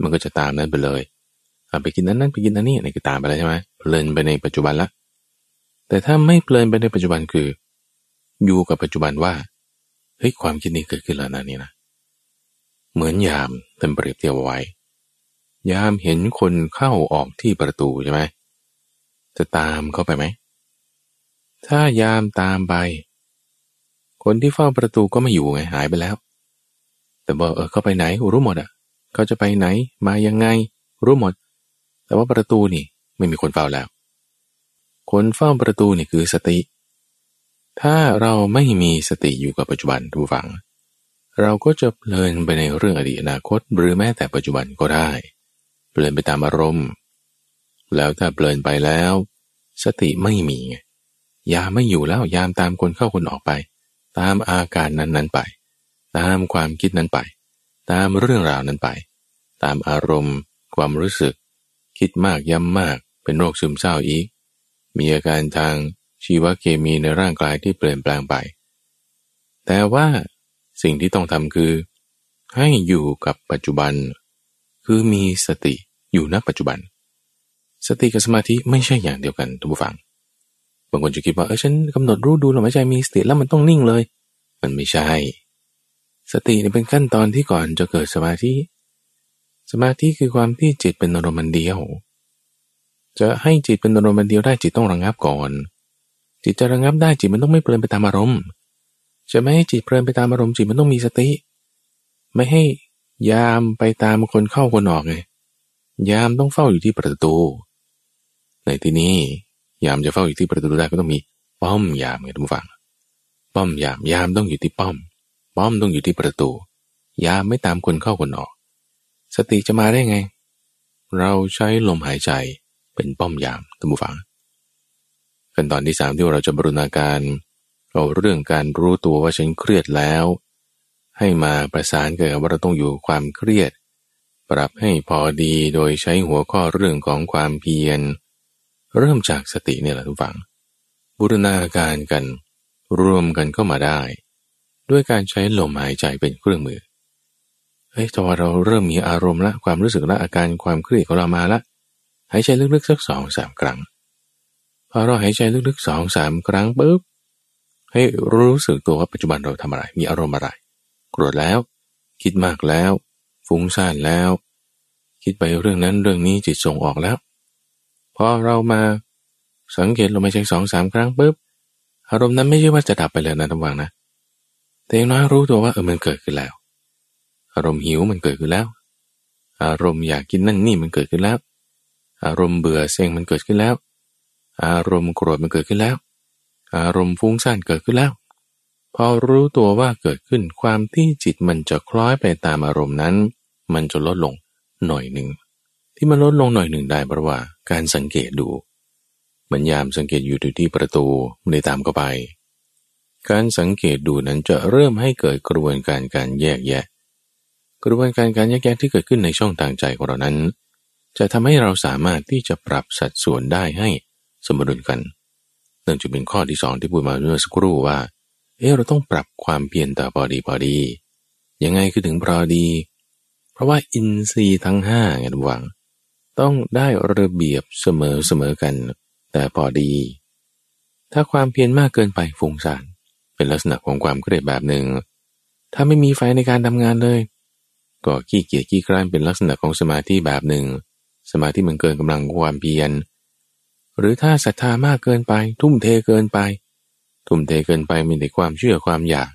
มันก็จะตามนั้นไปเลยไปกินนั้นนั้นไปกินนั้นนี่นี่คือตามไปแล้วใช่ไหมเพลินไปในปัจจุบันละ แต่ถ้าไม่เพลินไปในปัจจุบันคือ อยู่กับปัจจุบันว่าเฮ้ยความคิดนี้เกิดขึ้นแล้วนะนี่นะ เหมือนยามท่านเปรียบเทียบไว้ ยามเห็นคนเข้าออกที่ประตูใช่ไหมจะตามเข้าไปไหม ถ้ายามตามไป คนที่เฝ้าประตูก็ไม่อยู่ไงหายไปแล้ว แต่บอกเออเขาไปไหนรู้หมดอะ เขาจะไปไหนมายังไง รู้หมด แต่ว่าประตูนี่ไม่มีคนเฝ้าแล้ว คนเฝ้าประตูนี่คือสติ ถ้าเราไม่มีสติอยู่กับปัจจุบันทุกฝัง เราก็จะเพลินไปในเรื่องอดีตอนาคต หรือแม้แต่ปัจจุบันก็ได้ เพลินไปตามอารมณ์ แล้วถ้าเพลินไปแล้ว สติไม่มียาไม่อยู่แล้วยามตามคนเข้าคนออกไป ตามอาการนั้นๆไป ตามความคิดนั้นไป ตามเรื่องราวนั้นไป ตามอารมณ์ ความรู้สึก คิดมากย้ำมากเป็นโรคซึมเศร้าอีก มีอาการทางชีวเคมีในร่างกายที่เปลี่ยนแปลงไป แต่ว่าสิ่งที่ต้องทำคือ ให้อยู่กับปัจจุบัน คือมีสติอยู่ณปัจจุบัน สติกับสมาธิไม่ใช่อย่างเดียวกันทุกผู้ฟัง บางคนจะคิดว่าเออฉันกำหนดรู้ดูลมหายใจมีสติแล้วมันต้องนิ่งเลย มันไม่ใช่ สติเป็นขั้นตอนที่ก่อนจะเกิดสมาธิ สมาธิคือความที่จิตเป็นอารมณ์เดียว จะให้จิตเป็นอารมณ์เดียวได้จิตต้องระงับก่อน จิตจะระงับได้จิตมันต้องไม่เปลี่ยนไปตามอารมณ์จะไม่ให้จิตเพลินไปตามอารมณ์จิตมันต้องมีสติ ไม่ให้ ยามไปตามคนเข้าคนออกไงยามต้องเฝ้าอยู่ที่ประตู ในที่นี้ ยามจะเฝ้าอยู่ที่ประตูได้ก็ต้องมีป้อมยามไงทุกฝังป้อมยามยามต้องอยู่ที่ป้อม ป้อมต้องอยู่ที่ประตู ยามไม่ตามคนเข้าคนออก สติจะมาได้ไง เราใช้ลมหายใจเป็นป้อมยามทุกฝังขั้นตอนที่สามที่เราจะบรุณาการเอาเรื่องการรู้ตัวว่าฉันเครียดแล้ว ให้มาประสานกับว่าเราต้องอยู่ความเครียด ปรับให้พอดีโดยใช้หัวข้อเรื่องของความเพียร เริ่มจากสติเนี่ยแหละทุกฝัง บูรณาการกันรวมกันเข้ามาได้ ด้วยการใช้ลมหายใจเป็นเครื่องมือเฮ้ยแต่ว่าเราเริ่มมีอารมณ์ละความรู้สึกละอาการความเครียดของเรามาละหายใจลึกๆสักสองสามครั้งพอเราหายใจลึกๆสองสามครั้งปุ๊บให้รู้สึกตัวว่าปัจจุบันเราทำอะไร มีอารมณ์อะไร โกรธแล้ว คิดมากแล้ว ฟุ้งซ่านแล้ว คิดไปเรื่องนั้นเรื่องนี้จิตส่งออกแล้วพอเรามาสังเกตลงมาใช้สองสามครั้งปุ๊บอารมณ์นั้นไม่ใช่ว่าจะดับไปเลยนะทั้งวังนะแต่อย่างน้อยรู้ตัวว่าเออมันเกิดขึ้นแล้ว อารมณ์หิวมันเกิดขึ้นแล้ว อารมณ์อยากกินนั่นนี่มันเกิดขึ้นแล้ว อารมณ์เบื่อเซ็งมันเกิดขึ้นแล้ว อารมณ์โกรธมันเกิดขึ้นแล้ว อารมณ์ฟุ้งซ่านเกิดขึ้นแล้ว พอรู้ตัวว่าเกิดขึ้นความที่จิตมันจะคล้อยไปตามอารมณ์นั้น มันจะลดลงหน่อยหนึ่ง ที่มันลดลงหน่อยหนึ่งได้เพราะว่าการสังเกตดูเหมือนยามสังเกตอยู่ที่ประตูไม่ได้ตามเข้าไป การสังเกตดูนั้นจะเริ่มให้เกิดกระบวนการการแยกแยะ กระบวนการการแยกแยะที่เกิดขึ้นในช่องทางใจของเรานั้น จะทำให้เราสามารถที่จะปรับสัดส่วนได้ให้สมดุลกันนั่นจะเป็นข้อที่สองที่พูดมาเมื่อสักครู่ว่า เออเราต้องปรับความเพียรแต่พอดีพอดี ยังไงคือถึงพอดี เพราะว่าอินทรีย์ทั้งห้าไงทุกวัง ต้องได้ระเบียบเสมอเสมอกัน แต่พอดี ถ้าความเพียรมากเกินไปฟุ้งซ่านเป็นลักษณะของความเครียดแบบหนึ่ง ถ้าไม่มีไฟในการทำงานเลย ก็ขี้เกียจขี้คร้านเป็นลักษณะของสมาธิแบบหนึ่ง สมาธิมันเกินกำลังความเพียร หรือถ้าศรัทธามากเกินไป ทุ่มเทเกินไป ทุ่มเทเกินไปมีแต่ความเชื่อความอยาก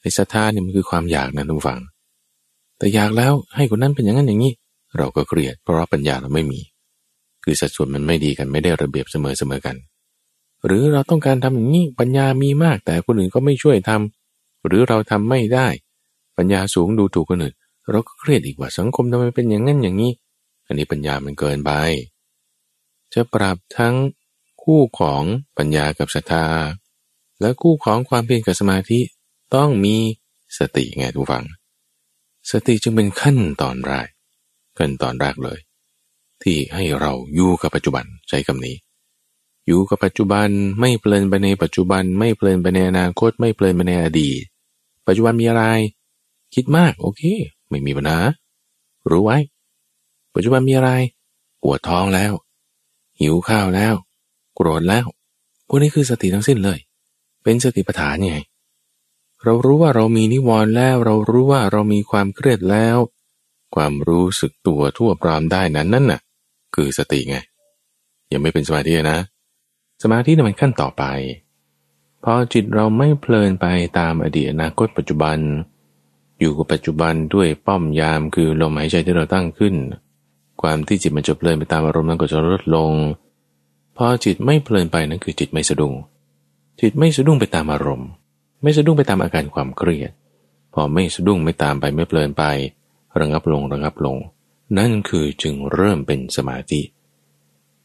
ไอ้ศรัทธาเนี่ยมันคือความอยากนะทุกฝัง แต่อยากแล้วให้คนนั้นเป็นอย่างนั้นอย่างนี้ เราก็เครียดเพราะว่าปัญญาเราไม่มี คือสัดส่วนมันไม่ดีกันไม่ได้ระเบียบเสมอเสมอกัน หรือเราต้องการทำอย่างนี้ปัญญามีมาก แต่คนอื่นก็ไม่ช่วยทำหรือเราทำไม่ได้ ปัญญาสูงดูถูกคนอื่นเราก็เครียดอีกว่าสังคมทำไมเป็นอย่างนั้นอย่างนี้ อันนี้ปัญญามันเกินไป จะปรับทั้งคู่ของปัญญากับศรัทธา และคู่ของความเพียรกับสมาธิต้องมีสติไงทุกฝัง สติจึงเป็นขั้นตอนแรกขั้นตอนแรกเลย ที่ให้เราอยู่กับปัจจุบันใช้คำนี้ อยู่กับปัจจุบันไม่เพลินไปในปัจจุบัน ไม่เพลินไปในอนาคต ไม่เพลินไปในอดีต ปัจจุบันมีอะไร คิดมากโอเค ไม่มีปัญหารู้ไว้ ปัจจุบันมีอะไรปวดท้องแล้ว หิวข้าวแล้ว โกรธแล้วพวกนี้คือสติทั้งสิ้นเลย เป็นสติปัฏฐานไงเรารู้ว่าเรามีนิวรณ์แล้ว เรารู้ว่าเรามีความเครียดแล้ว ความรู้สึกตัวทั่วพร้อมได้นั้นนั่นน่ะ คือสติไง ยังไม่เป็นสมาธินะ สมาธินี่มันขั้นต่อไปพอจิตเราไม่เพลินไปตามอดีตอนาคตปัจจุบัน อยู่กับปัจจุบันด้วยป้อมยามคือลมหายใจที่เราตั้งขึ้น ความที่จิตมันจะเพลินไปตามอารมณ์นั้นก็จะลดลง พอจิตไม่เพลินไปนั่นคือจิตไม่สะดุ้ง จิตไม่สะดุ้งไปตามอารมณ์ ไม่สะดุ้งไปตามอาการความเครียด พอไม่สะดุ้งไม่ตามไปไม่เพลินไประงับลงระงับลง นั่นคือจึงเริ่มเป็นสมาธิ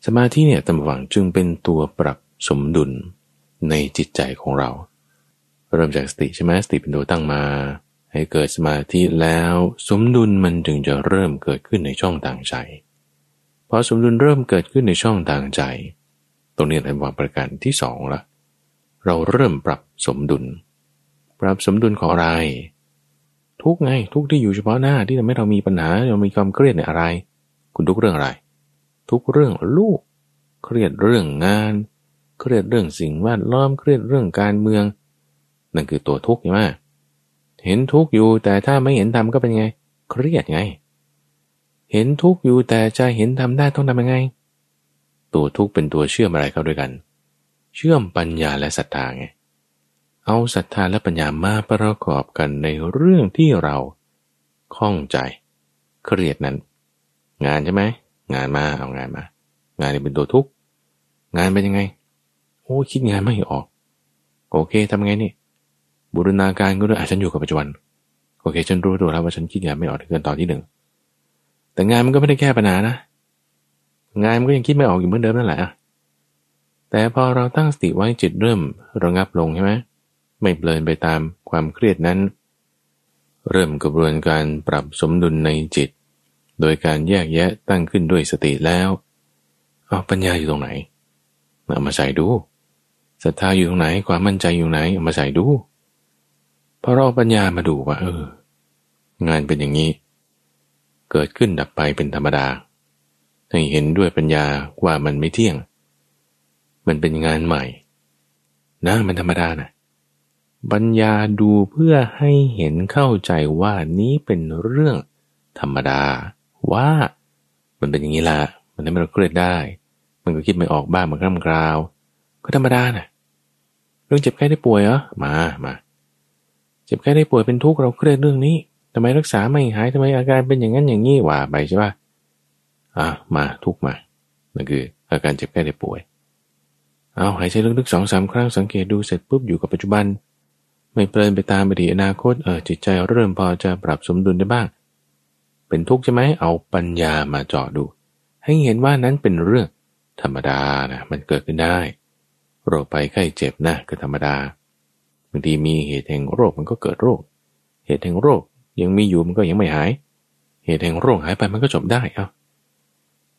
สมาธิเนี่ยตำหวังจึงเป็นตัวปรับสมดุลในจิตใจของเรา เริ่มจากสติใช่ไหมสติเป็นตัวตั้งมา ให้เกิดสมาธิแล้วสมดุลมันจึงจะเริ่มเกิดขึ้นในช่องต่างใจพอสมดุลเริ่มเกิดขึ้นในช่องต่างใจ ตรงนี้เป็นวางประการที่สองละ เราเริ่มปรับสมดุล ปรับสมดุลของอะไร ทุกไง ทุกที่อยู่เฉพาะหน้าที่ทำให้เรามีปัญหาเรามีความเครียดในอะไร คุณทุกเรื่องอะไร ทุกเรื่องลูก เครียดเรื่องงาน เครียดเรื่องสิ่งแวดล้อมเครียดเรื่องการเมืองนั่นคือตัวทุกข์ใช่ไหมเห็นทุกข์อยู่แต่ถ้าไม่เห็นทำก็เป็นไง เครียดไง เห็นทุกข์อยู่แต่จะเห็นทำได้ต้องทำยังไง ตัวทุกข์เป็นตัวเชื่อมอะไรเข้าด้วยกัน เชื่อมปัญญาและศรัทธาไง เอาศรัทธาและปัญญามาประกอบกันในเรื่องที่เราข้องใจ เครียดนั้น งานใช่ไหม งานมาเอางานมา งานนี่เป็นตัวทุกข์ งานเป็นยังไง โอ้คิดงานไม่ออก โอเคทำไงนี่ บูรณาการก็ด้วยอาฉันอยู่กับปัจจุบัน โอเค ฉันรู้ตัวแล้วว่าฉันคิดงานไม่ออกเกินตอนที่หนึ่ง แต่งานมันก็ไม่ได้แก้ปัญหานะ งานมันก็ยังคิดไม่ออกอยู่เหมือนเดิมนั่นแหละ แต่พอเราตั้งสติไว้จิตเริ่มระงับลงใช่ไหมไม่เปลินไปตามความเครียดนั้น เริ่มกระบวนการปรับสมดุลในจิต โดยการแยกแยะตั้งขึ้นด้วยสติแล้วเอาปัญญาอยู่ตรงไหนเอามาใส่ดูศรัทธาอยู่ตรงไหนความมั่นใจอยู่ไหนเอามาใส่ดูพอเราปัญญามาดูว่า เออ งานเป็นอย่างนี้ เกิดขึ้นดับไปเป็นธรรมดาให้เห็นด้วยปัญญาว่ามันไม่เที่ยง มันเป็นงานใหม่ นะมันธรรมดานะปัญญาดูเพื่อให้เห็นเข้าใจว่านี้เป็นเรื่องธรรมดา ว่ามันเป็นอย่างนี้ละมันทำให้เราเครียดได้ มันก็คิดไม่ออกบ้างมันกล้ำกราว ก็ธรรมดานะเรื่องเจ็บไข้ได้ป่วยเหรอมามาเจ็บแค่ได้ป่วยเป็นทุกข์เราเครียดเรื่องนี้ทำไมรักษาไม่หายทำไมอาการเป็นอย่างนั้นอย่างนี้ว่าไปใช่ปะอะมาทุกมานั่นคืออาการเจ็บแค่ได้ป่วย เอาหายใจลึกๆสองสามครั้งสังเกตดูเสร็จปุ๊บอยู่กับปัจจุบัน ไม่เพลินไปตามอดีตอนาคตเออจิตใจเริ่มพอจะปรับสมดุลได้บ้าง เป็นทุกข์ใช่ไหมเอาปัญญามาเจาะดู ให้เห็นว่านั้นเป็นเรื่องธรรมดานะมันเกิดขึ้นได้โรคไปไข้เจ็บนะคือธรรมดาบางทีมีเหตุแห่งโรคมันก็เกิดโรค เหตุแห่งโรคยังมีอยู่มันก็ยังไม่หาย เหตุแห่งโรคหายไปมันก็จบได้เอา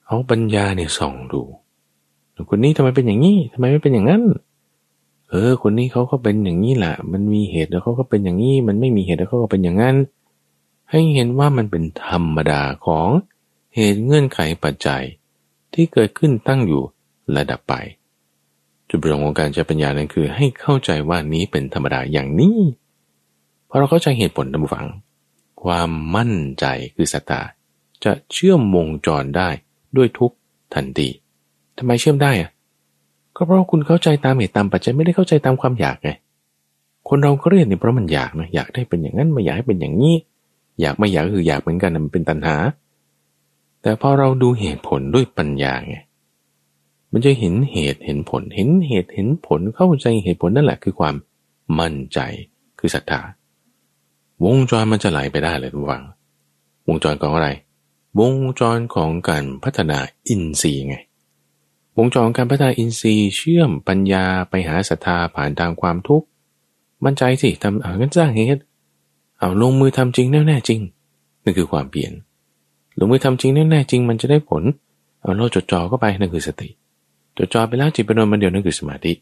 เอาปัญญาเนี่ยส่องดู คนนี้ทำไมเป็นอย่างนี้ทำไมไม่เป็นอย่างนั้น เออ คนนี้เขาก็เป็นอย่างนี้แหละมันมีเหตุแล้วเขาก็เป็นอย่างนี้ มันไม่มีเหตุแล้วเขาก็เป็นอย่างนั้น ให้เห็นว่ามันเป็นธรรมดาของเหตุเงื่อนไขปัจจัย ที่เกิดขึ้นตั้งอยู่ระดับไป จุดประสงค์ของการใช้ปัญญานั้นคือ ให้เข้าใจว่านี้เป็นธรรมดาอย่างนี้พอเราเข้าใจเหตุผลตามฝัง ความมั่นใจคือสตาจะเชื่อมวงจรได้ด้วยทุกทันที ทำไมเชื่อมได้อะก็เพราะคุณเข้าใจตามเหตุตามปัจจัยไม่ได้เข้าใจตามความอยากไงคนเราเครียดเนี่ยเพราะมันอยากนะอยากได้เป็นอย่างนั้นไม่อยากให้เป็นอย่างนี้ อยากไม่อยากคืออยากเหมือนกันมันเป็นตัณหา แต่พอเราดูเหตุผลด้วยปัญญาไงมันจะเห็นเหตุเห็นผล เห็นเหตุเห็นผลเข้าใจเหตุผลนั่นแหละคือความมั่นใจคือศรัทธาวงจรมันจะไหลไปได้เลยทุกฝังวงจรของอะไร วงจรของการพัฒนาอินทรีย์ไง วงจรการพัฒนาอินทรีย์เชื่อมปัญญาไปหาศรัทธาผ่านทางความทุกข์มั่นใจสิทำอ่างั้นสร้างเหตุเอาลงมือทำจริงแน่แน่จริงนั่นคือความเปลี่ยนลงมือทำจริงแน่แน่จริง มันจะได้ผล เอาเราจดจ่อเข้าไปนั่นคือสติ จดจ่อไปแล้วจิตเป็นนมันเดียวนั่นคือสมาธิ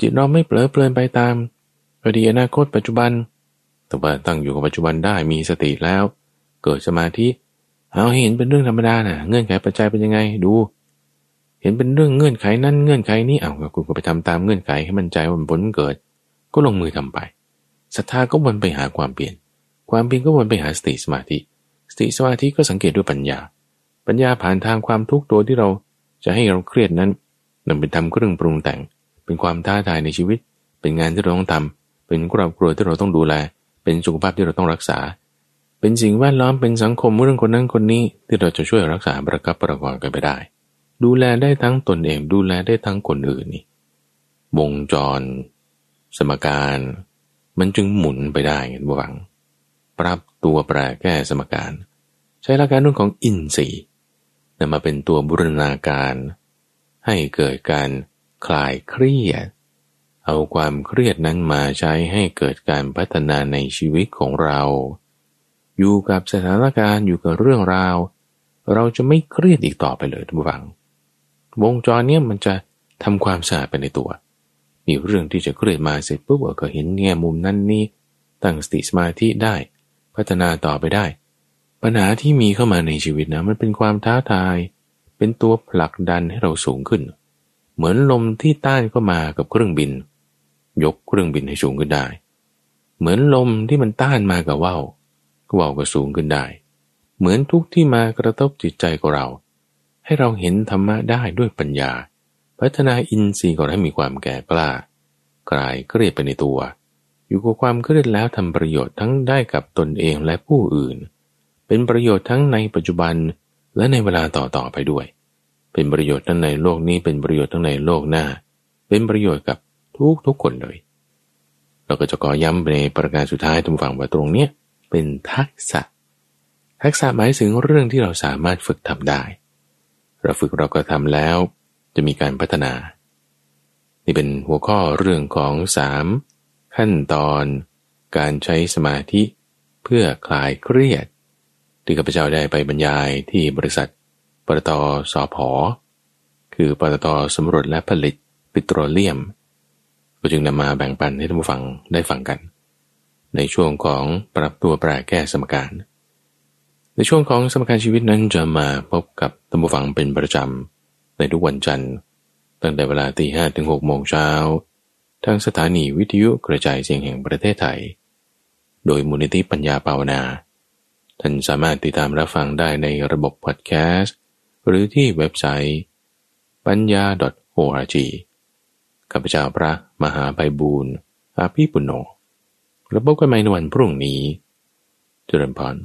จิตเราไม่เปลอเปลือนไปตามอดีตอนาคตปัจจุบัน แต่ว่าตั้งอยู่กับปัจจุบันได้มีสติแล้ว เกิดสมาธิเอาเห็นเป็นเรื่องธรรมดานะ่ะ เงื่อนไขปัจจัยเป็นยังไงดู เห็นเป็นเรื่องเงื่อนไขนั่นเงื่อนไขนี้เอาคุณก็ไปทำตามเงื่อนไขให้มันใจมันผลเกิด ก็ลงมือทำไปศรัทธาก็วนไปหาความเปลี่ยน ความเปลี่ยนก็วนไปหาสติสมาธิ สติสมาธิก็สังเกตด้วยปัญญา ปัญญาผ่านทางความทุกข์ตัวที่เราจะให้เราเครียดนั้นนั่นเป็นทำเครื่องปรุงแต่ง เป็นความท้าทายในชีวิต เป็นงานที่เราต้องทำเป็นครอบครัวที่เราต้องดูแล เป็นสุขภาพที่เราต้องรักษา เป็นสิ่งแวดล้อมเป็นสังคมเรื่องคนนั้นคนนี้ที่เราจะช่วยรักษาประคับประคองกันไปได้ ดูแลได้ทั้งตนเอง ดูแลได้ทั้งคนอื่นนี่วงจร สมการ มันจึงหมุนไปได้เห็นบ่วัง ปรับตัวแปรแก้สมการ ใช้หลักการเรื่องของอินทรีย์นำมาเป็นตัวบูรณาการ ให้เกิดการคลายเครียด เอาความเครียดนั้นมาใช้ให้เกิดการพัฒนาในชีวิตของเรา อยู่กับสถานการณ์อยู่กับเรื่องราว เราจะไม่เครียดอีกต่อไปเลยทุกฝัง วงจรเนี้ยมันจะทำความสะอาดไปในตัว มีเรื่องที่จะเครียดมาเสร็จปุ๊บก็เห็นแง่มุมนั้นนี่ตั้งสติสมาธิได้ พัฒนาต่อไปได้ ปัญหาที่มีเข้ามาในชีวิตนะมันเป็นความท้าทาย เป็นตัวผลักดันให้เราสูงขึ้น เหมือนลมที่ต้านเข้ามากับเครื่องบิน ยกเครื่องบินให้สูงขึ้นได้ เหมือนลมที่มันต้านมากับว่าวว่าวก็สูงขึ้นได้ เหมือนทุกที่มากระทบจิตใจของเรา ให้เราเห็นธรรมะได้ด้วยปัญญา พัฒนาอินทรีย์ก่อนให้มีความแก่กล้า กลายเครียดไปในตัว อยู่กับความเครียดแล้วทำประโยชน์ทั้งได้กับตนเองและผู้อื่น เป็นประโยชน์ทั้งในปัจจุบันและในเวลาต่อๆไปด้วย เป็นประโยชน์ทั้งในโลกนี้เป็นประโยชน์ทั้งในโลกหน้า เป็นประโยชน์กับทุกทุกคนเลย เราก็จะขอย้ำในประการสุดท้ายตรงฝั่งว่าตรงเนี้ยเป็นทักษะ ทักษะหมายถึงเรื่องที่เราสามารถฝึกทำได้ เราฝึกเราก็ทำแล้วจะมีการพัฒนา นี่เป็นหัวข้อเรื่องของสามขั้นตอน การใช้สมาธิเพื่อคลายเครียดที่ข้าพเจ้าได้ไปบรรยายที่บริษัทปตทสอพอคือปตทสำรวจและผลิตปิโตรเลียม ก็จึงนำมาแบ่งปันให้ท่านผู้ฟังได้ฟังกัน ในช่วงของปรับตัวแปรแก้สมการ ในช่วงของสมการชีวิตนั้นจะมาพบกับท่านผู้ฟังเป็นประจำ ในทุกวันจันทร์ ตั้งแต่เวลาตีห้ถึงหกโมงเช้า ทางสถานีวิทยุกระจายเสียงแห่งประเทศไทย โดยมูลนิธิปัญญาภาวนา ท่านสามารถติดตามรับฟังได้ในระบบพอดแคสต์ หรือที่เว็บไซต์ปัญญา .org ข้าพเจ้าพระมหาไพบูรณ์อาภีปุณโญแล้วพบกันใหม่ในวันพรุ่งนี้ เจริญพร